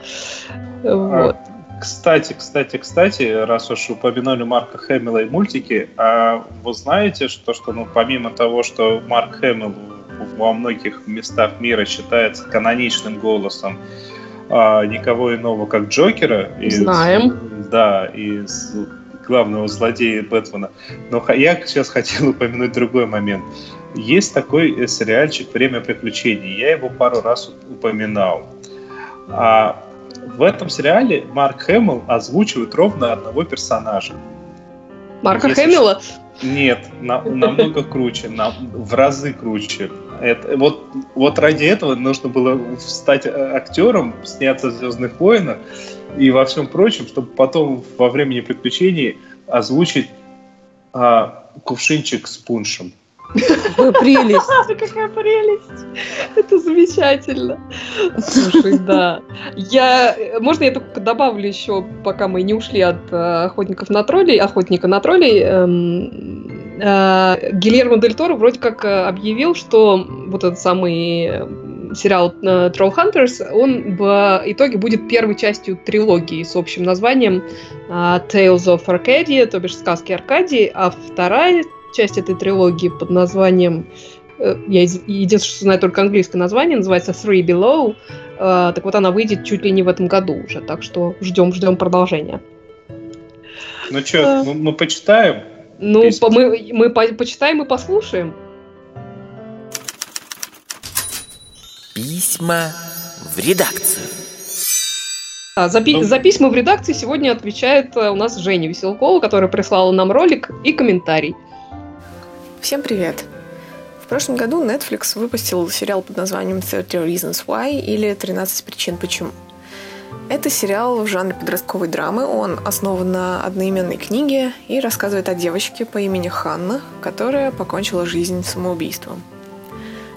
Вот. кстати, кстати, кстати, раз уж упомянули Марка Хэмилла и мультики, а вы знаете, что, что ну, помимо того, что Марк Хэмилл во многих местах мира считается каноничным голосом а, никого иного, как Джокера. Из, Знаем. Да, из главного злодея Бэтмена. Но я сейчас хотел упомянуть другой момент. Есть такой сериальчик «Время приключений». Я его пару раз упоминал. А в этом сериале Марк Хэмилл озвучивает ровно одного персонажа. Марка Если Хэмилла? Нет, на, намного круче, на, в разы круче. Это, вот, вот ради этого нужно было стать актером, сняться в «Звездных войнах» и во всем прочем, чтобы потом во времени приключений озвучить а, кувшинчик с пуншем. Какая прелесть! Какая прелесть! Это замечательно. Слушай, да. Я, можно я только добавлю еще, пока мы не ушли от э, охотников на троллей, охотника на троллей, эм, э, Гильермо Дель Торо вроде как э, объявил, что вот этот самый сериал э, Troll Hunters, он в итоге будет первой частью трилогии с общим названием э, Tales of Arcadia, то бишь сказки Аркадии, а вторая часть этой трилогии под названием э, я единственное, что знаю только английское название, называется Three Below. Э, так вот, она выйдет чуть ли не в этом году уже, так что ждем, ждем продолжения. Ну что, мы, мы почитаем? Ну, по, мы, мы по, почитаем и послушаем. Письма в редакцию. А, за, пи- ну... за письма в редакции сегодня отвечает у нас Женя Веселкова, которая прислала нам ролик и комментарий. Всем привет! В прошлом году Netflix выпустил сериал под названием 30 Reasons Why или 13 причин почему. Это сериал в жанре подростковой драмы. Он основан на одноименной книге и рассказывает о девочке по имени Ханна, которая покончила жизнь самоубийством.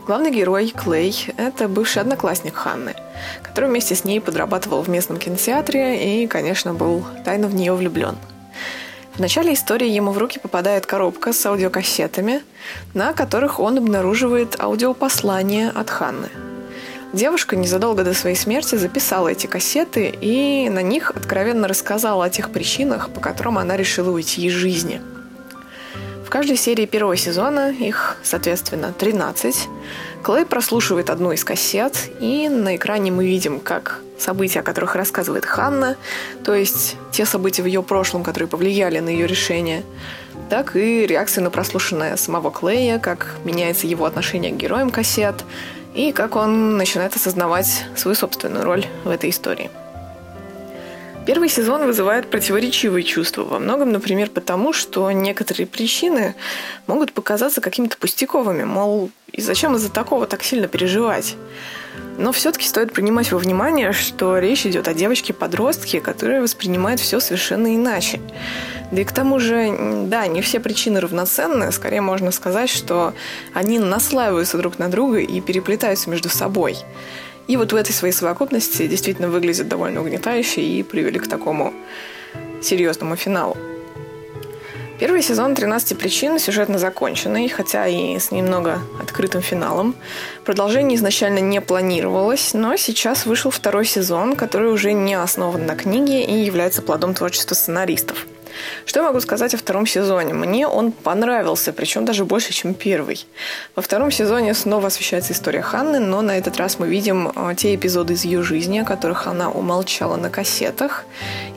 Главный герой, Клей, это бывший одноклассник Ханны, который вместе с ней подрабатывал в местном кинотеатре и, конечно, был тайно в нее влюблен – в начале истории ему в руки попадает коробка с аудиокассетами, на которых он обнаруживает аудиопослание от Ханны. Девушка незадолго до своей смерти записала эти кассеты и на них откровенно рассказала о тех причинах, по которым она решила уйти из жизни. В каждой серии первого сезона, их, соответственно, 13, Клей прослушивает одну из кассет, и на экране мы видим, как события, о которых рассказывает Ханна, то есть те события в ее прошлом, которые повлияли на ее решение, так и реакции на прослушанное самого Клея, как меняется его отношение к героям кассет, и как он начинает осознавать свою собственную роль в этой истории. Первый сезон вызывает противоречивые чувства, во многом, например, потому, что некоторые причины могут показаться какими-то пустяковыми, мол, и зачем из-за такого так сильно переживать? Но все-таки стоит принимать во внимание, что речь идет о девочке-подростке, которая воспринимает все совершенно иначе. Да и к тому же, да, не все причины равноценны. Скорее можно сказать, что они наслаиваются друг на друга и переплетаются между собой. И вот в этой своей совокупности действительно выглядят довольно угнетающе и привели к такому серьезному финалу. Первый сезон «13 причин» сюжетно законченный, хотя и с немного открытым финалом. Продолжение изначально не планировалось, но сейчас вышел второй сезон, который уже не основан на книге и является плодом творчества сценаристов. Что я могу сказать о втором сезоне? Мне он понравился, причем даже больше, чем первый. Во втором сезоне снова освещается история Ханны, но на этот раз мы видим э, те эпизоды из ее жизни, о которых она умолчала на кассетах,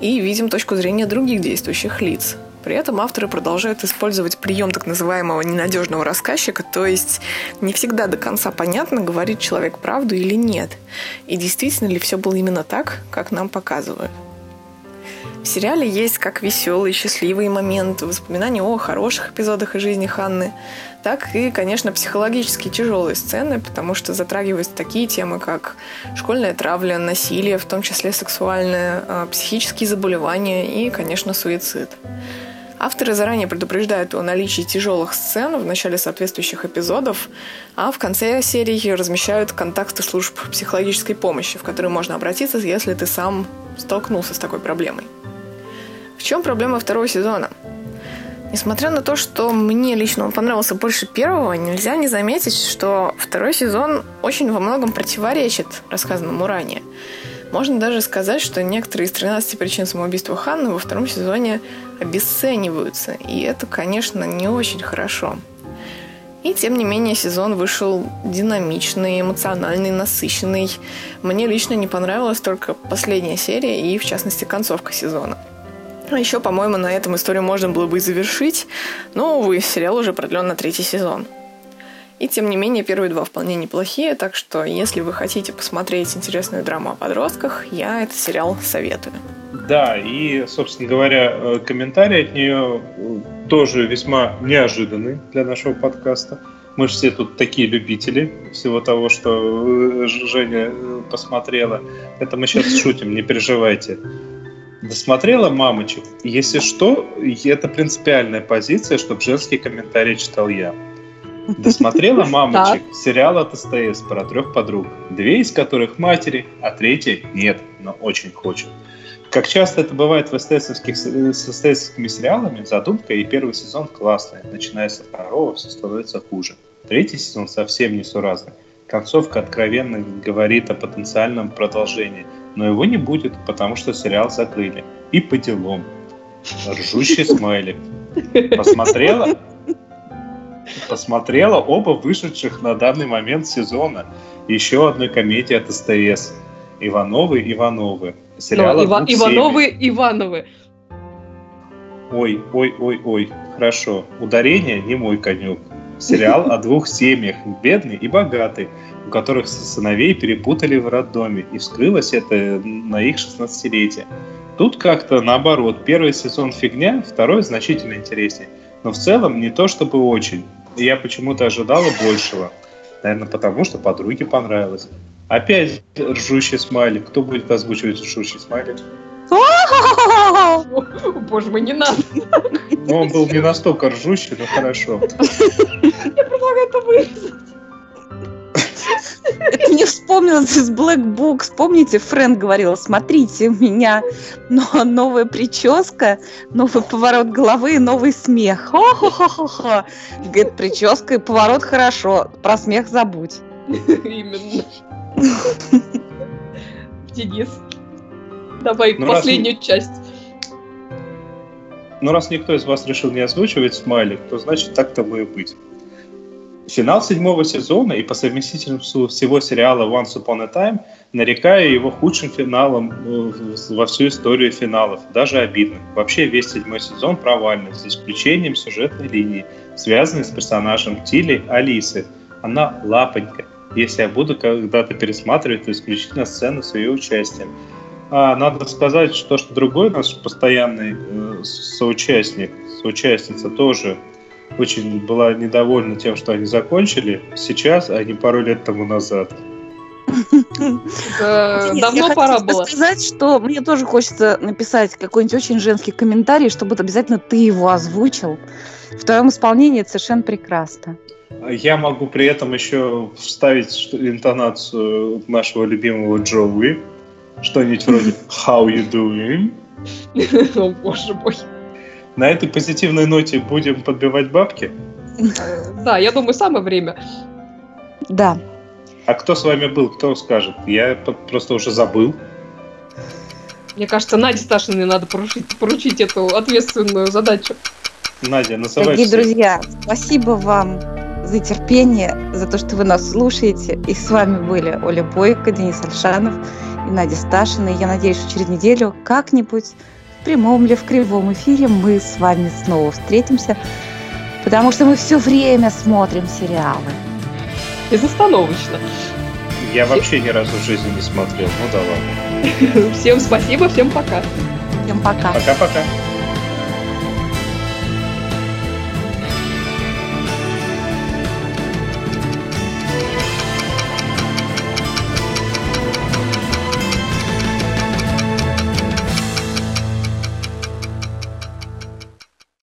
и видим точку зрения других действующих лиц. При этом авторы продолжают использовать прием так называемого ненадежного рассказчика, то есть не всегда до конца понятно, говорит человек правду или нет, и действительно ли все было именно так, как нам показывают. В сериале есть как веселые, счастливые моменты, воспоминания о хороших эпизодах из жизни Ханны, так и, конечно, психологически тяжелые сцены, потому что затрагиваются такие темы, как школьная травля, насилие, в том числе сексуальное, а, психические заболевания и, конечно, суицид. Авторы заранее предупреждают о наличии тяжелых сцен в начале соответствующих эпизодов, а в конце серии размещают контакты служб психологической помощи, в которые можно обратиться, если ты сам столкнулся с такой проблемой. В чем проблема второго сезона? Несмотря на то, что мне лично он понравился больше первого, нельзя не заметить, что второй сезон очень во многом противоречит рассказанному ранее. Можно даже сказать, что некоторые из 13 причин самоубийства Ханны во втором сезоне обесцениваются. И это, конечно, не очень хорошо. И тем не менее сезон вышел динамичный, эмоциональный, насыщенный. Мне лично не понравилась только последняя серия и, в частности, концовка сезона. А еще, по-моему, на этом историю можно было бы и завершить, но, увы, сериал уже продлен на третий сезон. И тем не менее, первые два вполне неплохие, так что если вы хотите посмотреть интересную драму о подростках, я этот сериал советую. Да, и, собственно говоря, э, комментарий от нее э, тоже весьма неожиданный для нашего подкаста. Мы же все тут такие любители всего того, что э, Женя посмотрела. Это мы сейчас шутим, не переживайте. Досмотрела мамочек. Если что, это принципиальная позиция, чтобы женский комментарий читал я. Досмотрела мамочек сериал от СТС про трех подруг, две из которых матери, а третья нет, но очень хочет. Как часто это бывает в эстетских, с эстетскими сериалами, задумка и первый сезон классная. Начиная со второго все становится хуже. Третий сезон совсем несуразный. Концовка откровенно говорит о потенциальном продолжении, но его не будет, потому что сериал закрыли. И по делам. Ржущий смайлик. Посмотрела? Посмотрела оба вышедших на данный момент сезона. Еще одной комедии от СТС. Ивановы Ивановы. Сериал Ива- Ивановы. Ивановы. Ой, ой, ой, ой. Хорошо. Ударение не мой конек. Сериал о двух семьях, бедный и богатый, у которых сыновей перепутали в роддоме, и вскрылось это на их 16-летие. Тут как-то наоборот. Первый сезон фигня, второй значительно интереснее. Но в целом не то чтобы очень я почему-то ожидала большего. Наверное, потому что подруге понравилось. Опять ржущий смайлик. Кто будет озвучивать ржущий смайлик? Боже мой, не надо. Ну, он был не настолько ржущий, но хорошо. Я предлагаю это вырезать. Это мне вспомнилось из Black Books. Помните, Фрэнк говорил, смотрите, у меня новая прическа, новый поворот головы и новый смех. Хо-хо-хо-хо. Говорит, прическа и поворот хорошо, про смех забудь. Именно. Денис, давай ну, последнюю раз... часть. Ну, раз никто из вас решил не озвучивать смайлик, то значит так-то и быть. Финал седьмого сезона и по совместительству всего сериала Once Upon a Time нарекаю его худшим финалом э, во всю историю финалов, даже обидным. Вообще весь седьмой сезон провальный, за исключением сюжетной линии, связанной с персонажем Тили Алисы. Она лапонька. Если я буду когда-то пересматривать, то исключительно сцену с ее участием. А надо сказать, что, что другой наш постоянный э, соучастник, соучастница тоже очень была недовольна тем, что они закончили сейчас, а не пару лет тому назад. Давно пора было. сказать, что мне тоже хочется написать какой-нибудь очень женский комментарий, чтобы обязательно ты его озвучил. В твоем исполнении это совершенно прекрасно. Я могу при этом еще вставить интонацию нашего любимого Джоуи. Что-нибудь вроде «How you doing?» О, боже мой. На этой позитивной ноте будем подбивать бабки? Да, я думаю, самое время. Да. А кто с вами был, кто скажет? Я просто уже забыл. Мне кажется, Наде Сташиной надо поручить, поручить эту ответственную задачу. Надя, называй Дорогие друзья, спасибо вам за терпение, за то, что вы нас слушаете. И с вами были Оля Бойко, Денис Альшанов и Надя Сташина. И я надеюсь, что через неделю как-нибудь в прямом или в кривом эфире мы с вами снова встретимся, потому что мы все время смотрим сериалы. Безостановочно. Я вообще ни разу в жизни не смотрел, ну да ладно. Всем спасибо, всем пока. Всем пока. Пока-пока.